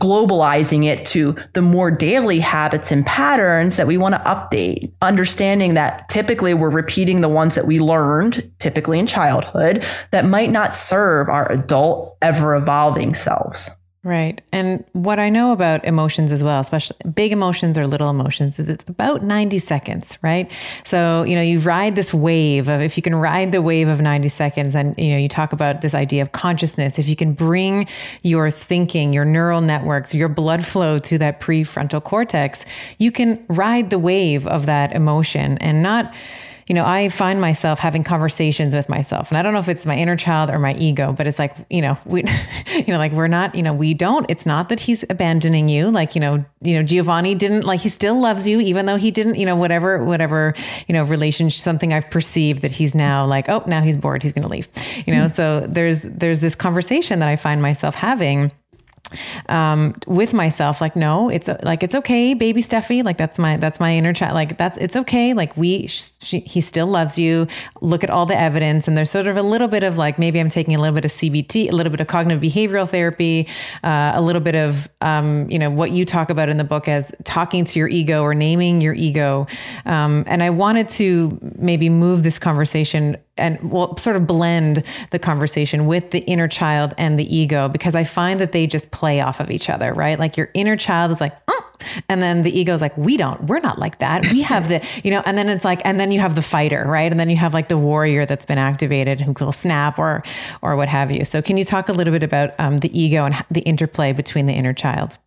globalizing it to the more daily habits and patterns that we want to update, understanding that typically we're repeating the ones that we learned, typically in childhood, that might not serve our adult, ever evolving selves.
Right. And what I know about emotions as well, especially big emotions or little emotions, is it's about 90 seconds, right? So, you know, you ride this wave of, if you can ride the wave of 90 seconds, and, you know, you talk about this idea of consciousness, if you can bring your thinking, your neural networks, your blood flow to that prefrontal cortex, you can ride the wave of that emotion and not, you know, I find myself having conversations with myself, and I don't know if it's my inner child or my ego, but it's like, you know, we, you know, like we're not, you know, we don't. It's not that he's abandoning you, like you know, you know, Giovanni didn't like he still loves you, even though he didn't, you know, whatever, whatever, you know, relationship, something I've perceived that he's now like, oh, now he's bored, he's going to leave, you know. Mm-hmm. So there's there's this conversation that I find myself having um, with myself like no it's like it's okay baby steffi like that's my that's my inner child like that's it's okay like we she, he still loves you. Look at all the evidence and there's sort of a little bit of like maybe i'm taking a little bit of cbt a little bit of cognitive behavioral therapy uh, a little bit of um, you know what you talk about in the book as talking to your ego or naming your ego. Um, and i wanted to maybe move this conversation and well sort of blend the conversation with the inner child and the ego because I find that they just play off of each other, right? Like your inner child is like, oh, and then the ego is like, we don't, we're not like that. We have the, you know, and then it's like, and then you have the fighter, right? And then you have like the warrior that's been activated who will snap or, or what have you. So can you talk a little bit about um, the ego and the interplay between the inner child?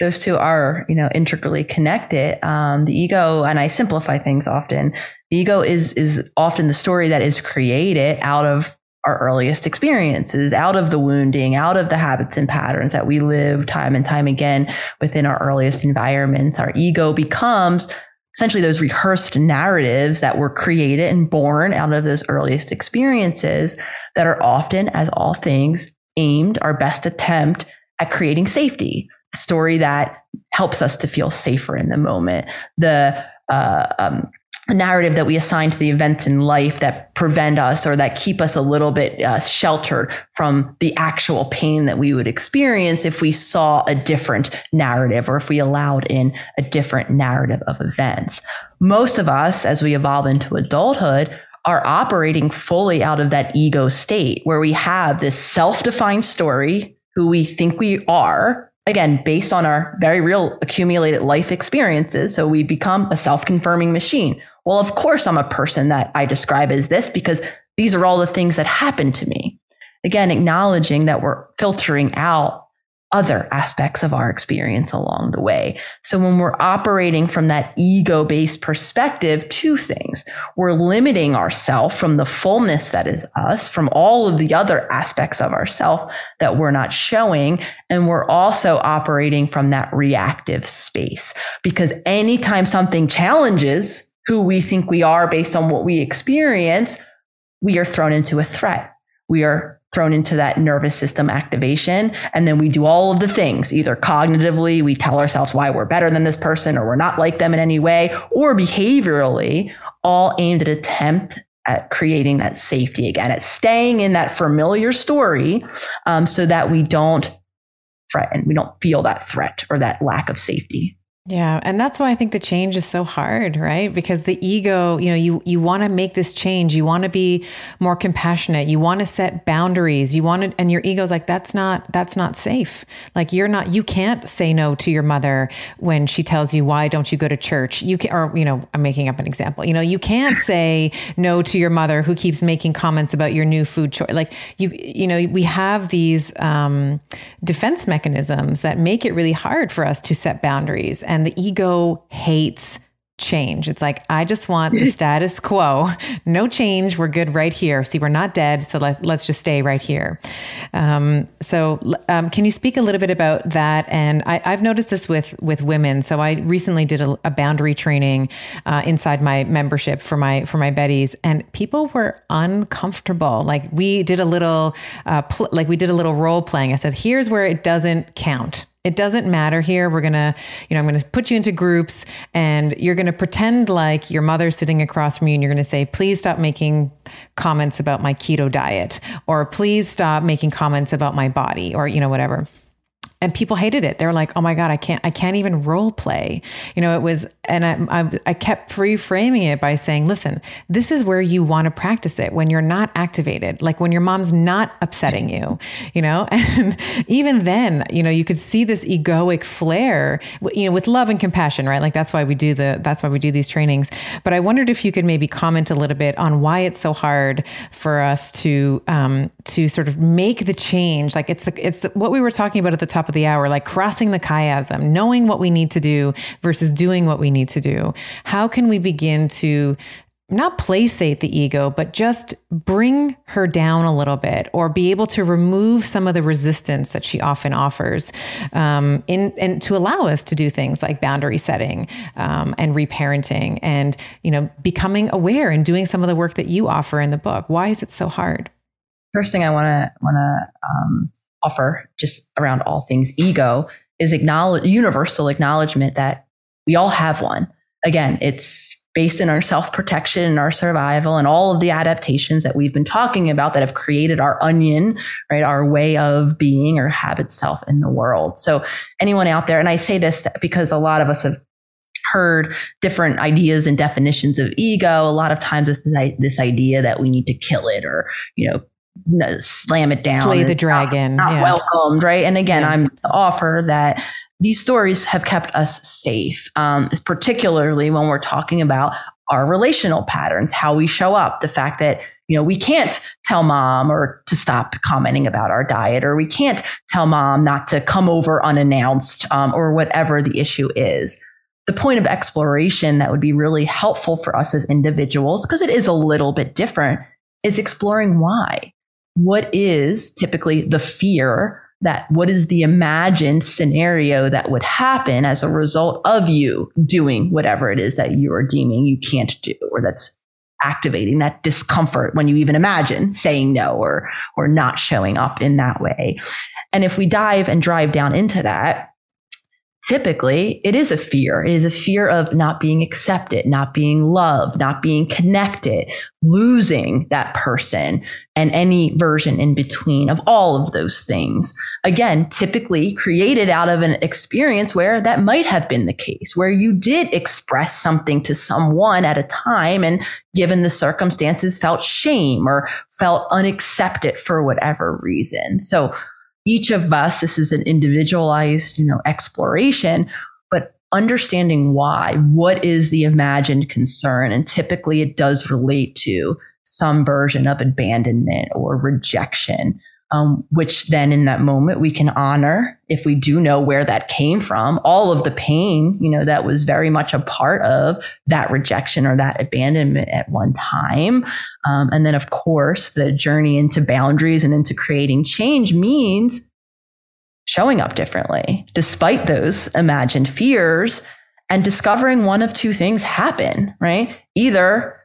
Those two are you know integrally connected. Um, the ego and i simplify things often the ego is is often the story that is created out of our earliest experiences out of the wounding out of the habits and patterns that we live time and time again within our earliest environments. Our ego becomes essentially those rehearsed narratives that were created and born out of those earliest experiences that are often as all things aimed our best attempt at creating safety story that helps us to feel safer in the moment. The uh, um, narrative that we assign to the events in life that prevent us or that keep us a little bit uh, sheltered from the actual pain that we would experience if we saw a different narrative or if we allowed in a different narrative of events. Most of us, as we evolve into adulthood, are operating fully out of that ego state where we have this self defined story, who we think we are, again, based on our very real accumulated life experiences. So we become a self confirming machine. Well, of course, I'm a person that I describe as this because these are all the things that happened to me. Again, acknowledging that we're filtering out other aspects of our experience along the way. So when we're operating from that ego based perspective, two things. We're limiting ourselves from the fullness that is us, from all of the other aspects of ourself that we're not showing. And we're also operating from that reactive space because anytime something challenges who we think we are based on what we experience, we are thrown into a threat. We are thrown into that nervous system activation. And then we do all of the things, either cognitively, we tell ourselves why we're better than this person or we're not like them in any way, or behaviorally, all aimed at attempt at creating that safety again, at staying in that familiar story um, so that we don't threaten, we don't feel that threat or that lack of safety.
Yeah, and that's why I think the change is so hard, right? Because the ego, you know, you you want to make this change, you want to be more compassionate, you want to set boundaries, you want to and your ego's like that's not that's not safe. Like you're not you can't say no to your mother when she tells you why don't you go to church. You can or you know, I'm making up an example. You know, you can't say no to your mother who keeps making comments about your new food choice. Like you you know, we have these um defense mechanisms that make it really hard for us to set boundaries and and the ego hates change. It's like, I just want the status quo. No change. We're good right here. See, we're not dead. So let, us just stay right here. Um, so um, can you speak a little bit about that? And I, have noticed this with, with women. So I recently did a, a boundary training uh, inside my membership for my, for my Betties and people were uncomfortable. Like we did a little, uh, pl- like we did a little role playing. I said, here's where it doesn't count it doesn't matter here. We're going to, you know, I'm going to put you into groups and you're going to pretend like your mother's sitting across from you and you're going to say, please stop making comments about my keto diet or please stop making comments about my body or, you know, whatever and people hated it. They were like, "Oh my god, I can't, I can't even role play." You know, it was, and I, I, I kept reframing it by saying, "Listen, this is where you want to practice it when you're not activated, like when your mom's not upsetting you." You know, and even then, you know, you could see this egoic flare, you know, with love and compassion, right? Like that's why we do the, that's why we do these trainings. But I wondered if you could maybe comment a little bit on why it's so hard for us to, um, to sort of make the change. Like it's the, it's the, what we were talking about at the top top of the hour, like crossing the chiasm, knowing what we need to do versus doing what we need to do. How can we begin to not placate the ego, but just bring her down a little bit or be able to remove some of the resistance that she often offers um, in, and to allow us to do things like boundary setting um, and reparenting and, you know, becoming aware and doing some of the work that you offer in the book. Why is it so hard?
First thing I want to want to um, offer just around all things ego is acknowledge universal acknowledgement that we all have one. Again, it's based in our self protection and our survival and all of the adaptations that we've been talking about that have created our onion, right? Our way of being or habit self in the world. So anyone out there, and I say this because a lot of us have heard different ideas and definitions of ego a lot of times with this idea that we need to kill it or you know slam it down.
Slay the dragon.
Not, not yeah. welcomed, right? And again, yeah. I'm to offer that these stories have kept us safe, um, particularly when we're talking about our relational patterns, how we show up, the fact that you know we can't tell mom or to stop commenting about our diet, or we can't tell mom not to come over unannounced, um, or whatever the issue is. The point of exploration that would be really helpful for us as individuals, because it is a little bit different, is exploring why what is typically the fear that what is the imagined scenario that would happen as a result of you doing whatever it is that you are deeming you can't do or that's activating that discomfort when you even imagine saying no or or not showing up in that way? And if we dive and drive down into that typically it is a fear. It is a fear of not being accepted, not being loved, not being connected, losing that person and any version in between of all of those things. Again, typically created out of an experience where that might have been the case, where you did express something to someone at a time and given the circumstances felt shame or felt unaccepted for whatever reason. So each of us, this is an individualized, you know, exploration, but understanding why, what is the imagined concern? And typically it does relate to some version of abandonment or rejection um, which then in that moment we can honor if we do know where that came from. All of the pain you know that was very much a part of that rejection or that abandonment at one time. Um, and then of course the journey into boundaries and into creating change means showing up differently despite those imagined fears and discovering one of two things happen right? Either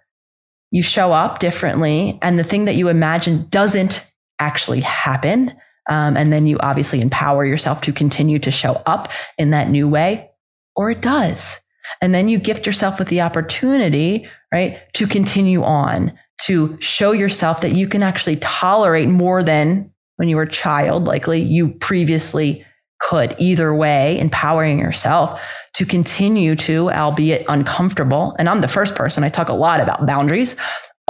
you show up differently and the thing that you imagine doesn't actually happen. Um, and then you obviously empower yourself to continue to show up in that new way, or it does. And then you gift yourself with the opportunity, right, to continue on, to show yourself that you can actually tolerate more than when you were a child, likely you previously could. Either way, empowering yourself to continue to, albeit uncomfortable. And I'm the first person, I talk a lot about boundaries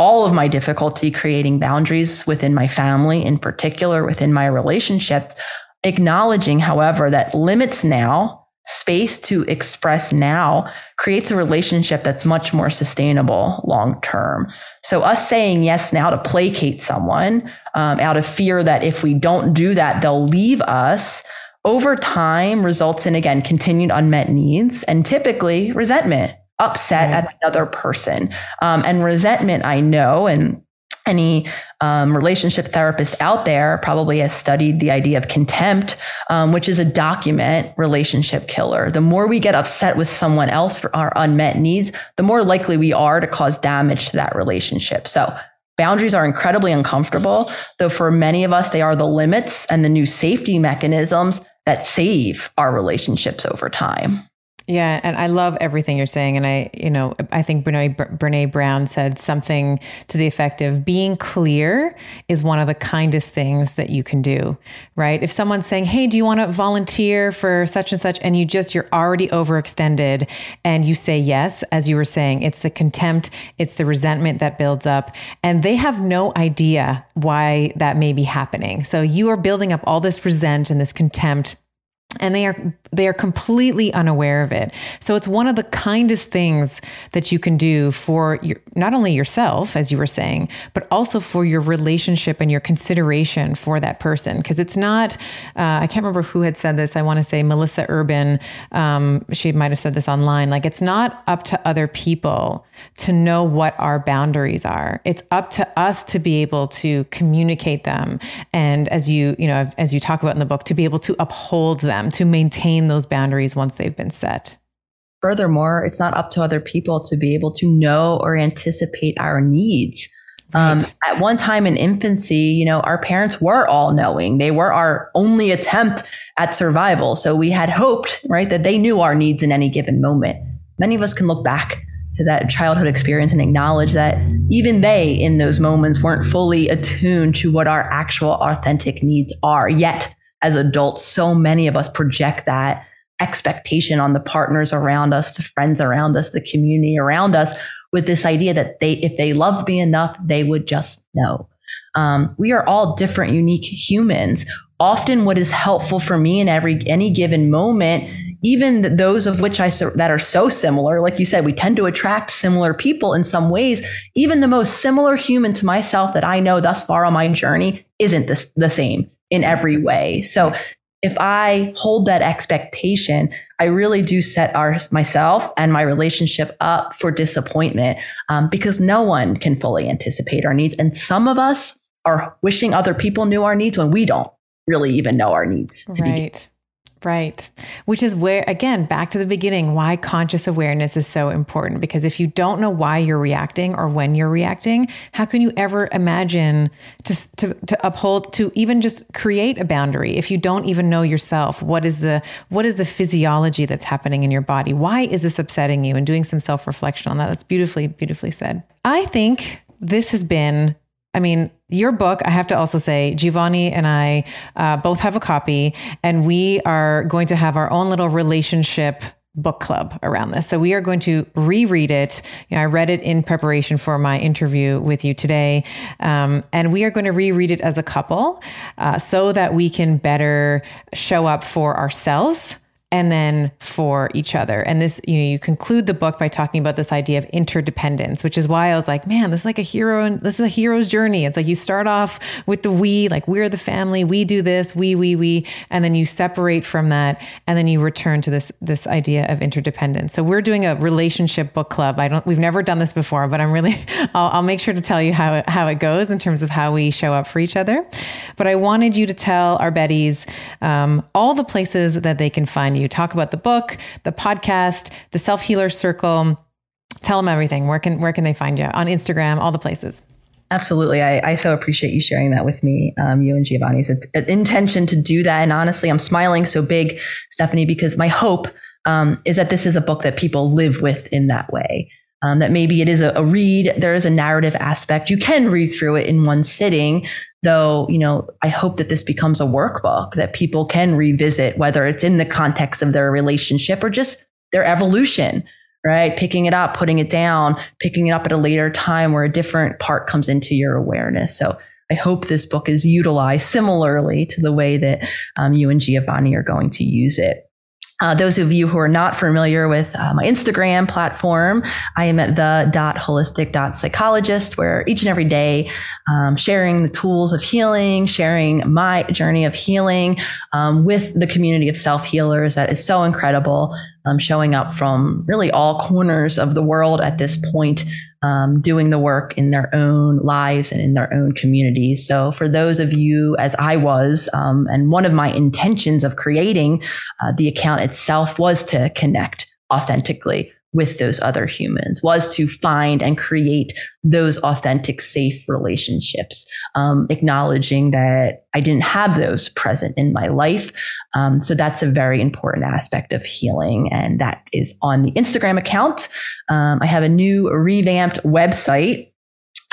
all of my difficulty creating boundaries within my family, in particular within my relationships, acknowledging, however, that limits now, space to express now creates a relationship that's much more sustainable long term. So, us saying yes now to placate someone um, out of fear that if we don't do that, they'll leave us over time results in, again, continued unmet needs and typically resentment upset right. at another person. Um, and resentment, I know, and any um, relationship therapist out there probably has studied the idea of contempt, um, which is a document relationship killer. The more we get upset with someone else for our unmet needs, the more likely we are to cause damage to that relationship. So boundaries are incredibly uncomfortable, though for many of us, they are the limits and the new safety mechanisms that save our relationships over time.
Yeah, and I love everything you're saying. And I, you know, I think Brene, Brene Brown said something to the effect of being clear is one of the kindest things that you can do, right? If someone's saying, hey, do you want to volunteer for such and such? And you just, you're already overextended and you say yes, as you were saying, it's the contempt, it's the resentment that builds up. And they have no idea why that may be happening. So you are building up all this resent and this contempt and they are they are completely unaware of it. So it's one of the kindest things that you can do for your, not only yourself, as you were saying, but also for your relationship and your consideration for that person. Because it's not, uh, I can't remember who had said this. I want to say Melissa Urban. Um, she might have said this online. Like it's not up to other people to know what our boundaries are. It's up to us to be able to communicate them, and as you you know as you talk about in the book, to be able to uphold them, to maintain maintain those boundaries once they've been set.
Furthermore, it's not up to other people to be able to know or anticipate our needs. Um, right. Um, at one time in infancy, you know, our parents were all knowing. They were our only attempt at survival. So we had hoped, right, that they knew our needs in any given moment. Many of us can look back to that childhood experience and acknowledge that even they, in those moments, weren't fully attuned to what our actual authentic needs are. Yet, as adults, so many of us project that expectation on the partners around us, the friends around us, the community around us with this idea that they, if they loved me enough, they would just know. Um, we are all different, unique humans. Often, what is helpful for me in every any given moment, even those of which I that are so similar, like you said, we tend to attract similar people in some ways. Even the most similar human to myself that I know thus far on my journey isn't the same in every way. So if I hold that expectation, I really do set our, myself and my relationship up for disappointment um, because no one can fully anticipate our needs. And some of us are wishing other people knew our needs when we don't really even know our needs.
To right. Right. Which is where, again, back to the beginning, why conscious awareness is so important. Because if you don't know why you're reacting or when you're reacting, how can you ever imagine to, to, to uphold, to even just create a boundary if you don't even know yourself? What is the, what is the physiology that's happening in your body? Why is this upsetting you? And doing some self reflection on that. That's beautifully, beautifully said. I think this has been I mean, your book, I have to also say, Giovanni and I uh, both have a copy, and we are going to have our own little relationship book club around this. So we are going to reread it. You know, I read it in preparation for my interview with you today, um, and we are going to reread it as a couple uh, so that we can better show up for ourselves and then for each other. And this, you know, you conclude the book by talking about this idea of interdependence, which is why I was like, man, this is like a hero and this is a hero's journey. It's like you start off with the we, like we're the family, we do this, we, we, we, and then you separate from that and then you return to this this idea of interdependence. So we're doing a relationship book club. I don't we've never done this before, but I'm really I'll, I'll make sure to tell you how it, how it goes in terms of how we show up for each other. But I wanted you to tell our Betties um, all the places that they can find you you. Talk about the book, the podcast, the Self Healer Circle. Tell them everything. Where can where can they find you on Instagram? All the places.
Absolutely. I, I so appreciate you sharing that with me, um, you and Giovanni's it's an intention to do that. And honestly, I'm smiling so big, Stephanie, because my hope um, is that this is a book that people live with in that way um, that maybe it is a, a, read. There is a narrative aspect. You can read through it in one sitting, though, you know, I hope that this becomes a workbook that people can revisit, whether it's in the context of their relationship or just their evolution, right? Picking it up, putting it down, picking it up at a later time where a different part comes into your awareness. So I hope this book is utilized similarly to the way that um, you and Giovanni are going to use it. Uh, those of you who are not familiar with uh, my Instagram platform, I am at the dot holistic dot psychologist, where each and every day, um, sharing the tools of healing, sharing my journey of healing um, with the community of self healers that is so incredible, um, showing up from really all corners of the world at this point um, doing the work in their own lives and in their own communities. So, for those of you, as I was, um, and one of my intentions of creating uh, the account itself was to connect authentically with those other humans was to find and create those authentic, safe relationships, um, acknowledging that I didn't have those present in my life. Um, so that's a very important aspect of healing. And that is on the Instagram account. Um, I have a new revamped website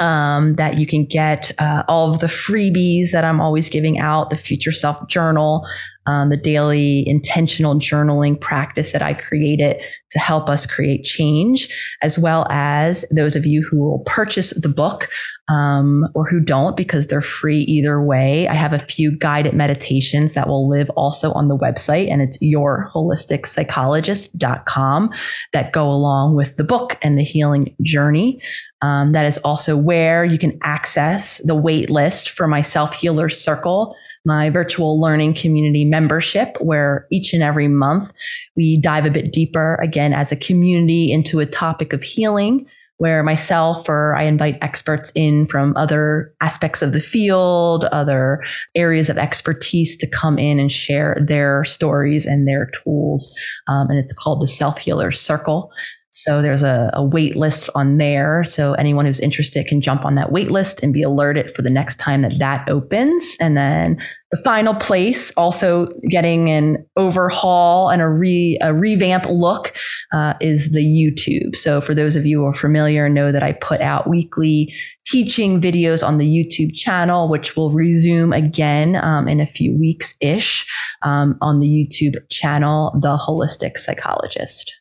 um, that you can get uh, all of the freebies that I'm always giving out, the Future Self Journal, um, the daily intentional journaling practice that I created to help us create change, as well as those of you who will purchase the book um, or who don't because they're free either way. I have a few guided meditations that will live also on the website, and it's yourholisticspsychologist.com that go along with the book and the healing journey. Um, that is also where you can access the wait list for my self healer circle, my virtual learning community membership, where each and every month we dive a bit deeper again as a community into a topic of healing where myself or I invite experts in from other aspects of the field, other areas of expertise to come in and share their stories and their tools. Um, and it's called the Self Healer Circle. So there's a, a, wait list on there. So anyone who's interested can jump on that wait list and be alerted for the next time that that opens. And then the final place, also getting an overhaul and a, re, a revamp look, uh, is the YouTube. So for those of you who are familiar, know that I put out weekly teaching videos on the YouTube channel, which will resume again um, in a few weeks ish um, on the YouTube channel, The Holistic Psychologist.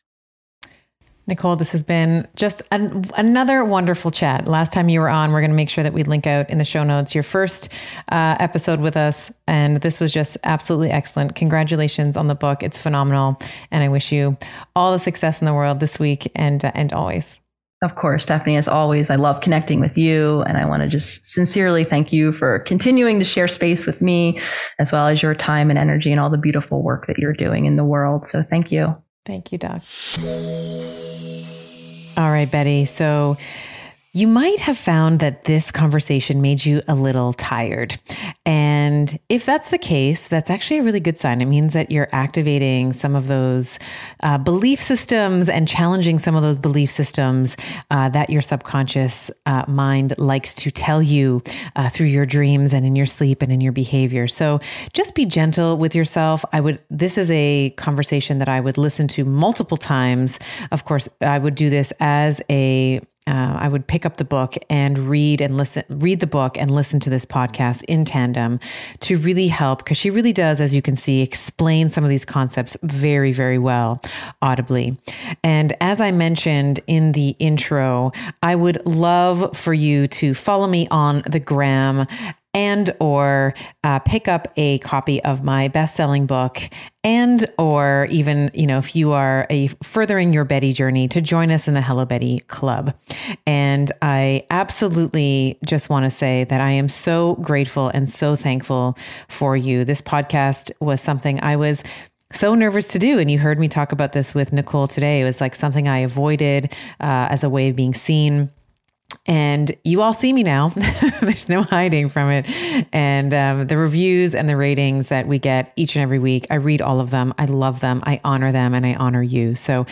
Nicole, this has been just an, another wonderful chat. Last time you were on, we're going to make sure that we link out in the show notes your first uh, episode with us. And this was just absolutely excellent. Congratulations on the book. It's phenomenal. And I wish you all the success in the world this week and, uh, and always.
Of course, Stephanie, as always, I love connecting with you. And I want to just sincerely thank you for continuing to share space with me, as well as your time and energy and all the beautiful work that you're doing in the world. So thank you.
Thank you, Doc. All right, Betty. So You might have found that this conversation made you a little tired. And if that's the case, that's actually a really good sign. It means that you're activating some of those uh, belief systems and challenging some of those belief systems uh, that your subconscious uh, mind likes to tell you uh, through your dreams and in your sleep and in your behavior. So just be gentle with yourself. I would, this is a conversation that I would listen to multiple times. Of course, I would do this as a uh, I would pick up the book and read and listen, read the book and listen to this podcast in tandem to really help because she really does, as you can see, explain some of these concepts very, very well audibly. And as I mentioned in the intro, I would love for you to follow me on the gram and or uh, pick up a copy of my best-selling book and or even you know if you are a furthering your betty journey to join us in the hello betty club and i absolutely just want to say that i am so grateful and so thankful for you this podcast was something i was so nervous to do. And you heard me talk about this with Nicole today. It was like something I avoided uh, as a way of being seen and you all see me now. There's no hiding from it. And um, the reviews and the ratings that we get each and every week, I read all of them. I love them. I honor them and I honor you. So,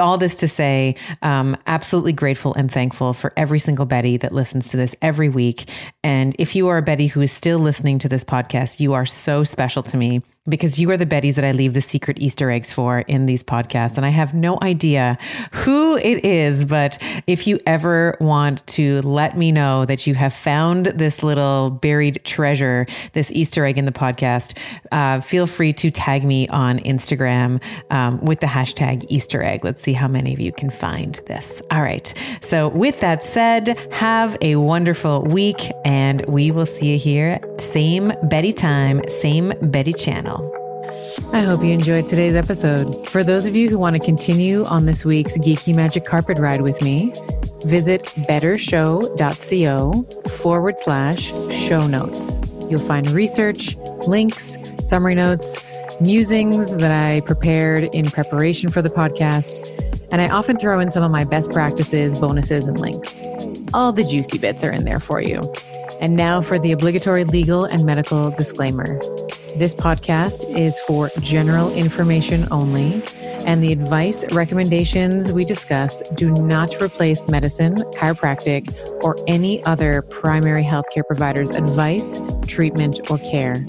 all this to say, um, absolutely grateful and thankful for every single Betty that listens to this every week. And if you are a Betty who is still listening to this podcast, you are so special to me because you are the Bettys that I leave the secret Easter eggs for in these podcasts. And I have no idea who it is, but if you ever want to let me know that you have found this little buried treasure, this Easter egg in the podcast, uh, feel free to tag me on Instagram um, with the hashtag Easter egg. Let's see how many of you can find this. All right. So, with that said, have a wonderful week, and we will see you here, same Betty time, same Betty channel. I hope you enjoyed today's episode. For those of you who want to continue on this week's Geeky Magic Carpet Ride with me, visit bettershow.co forward slash show notes. You'll find research, links, summary notes, musings that I prepared in preparation for the podcast, and I often throw in some of my best practices, bonuses, and links. All the juicy bits are in there for you. And now for the obligatory legal and medical disclaimer. This podcast is for general information only, and the advice recommendations we discuss do not replace medicine, chiropractic, or any other primary healthcare provider's advice, treatment, or care.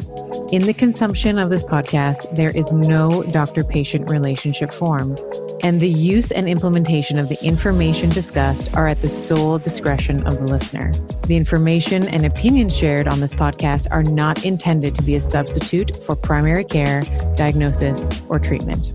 In the consumption of this podcast, there is no doctor patient relationship formed and the use and implementation of the information discussed are at the sole discretion of the listener. The information and opinions shared on this podcast are not intended to be a substitute for primary care, diagnosis, or treatment.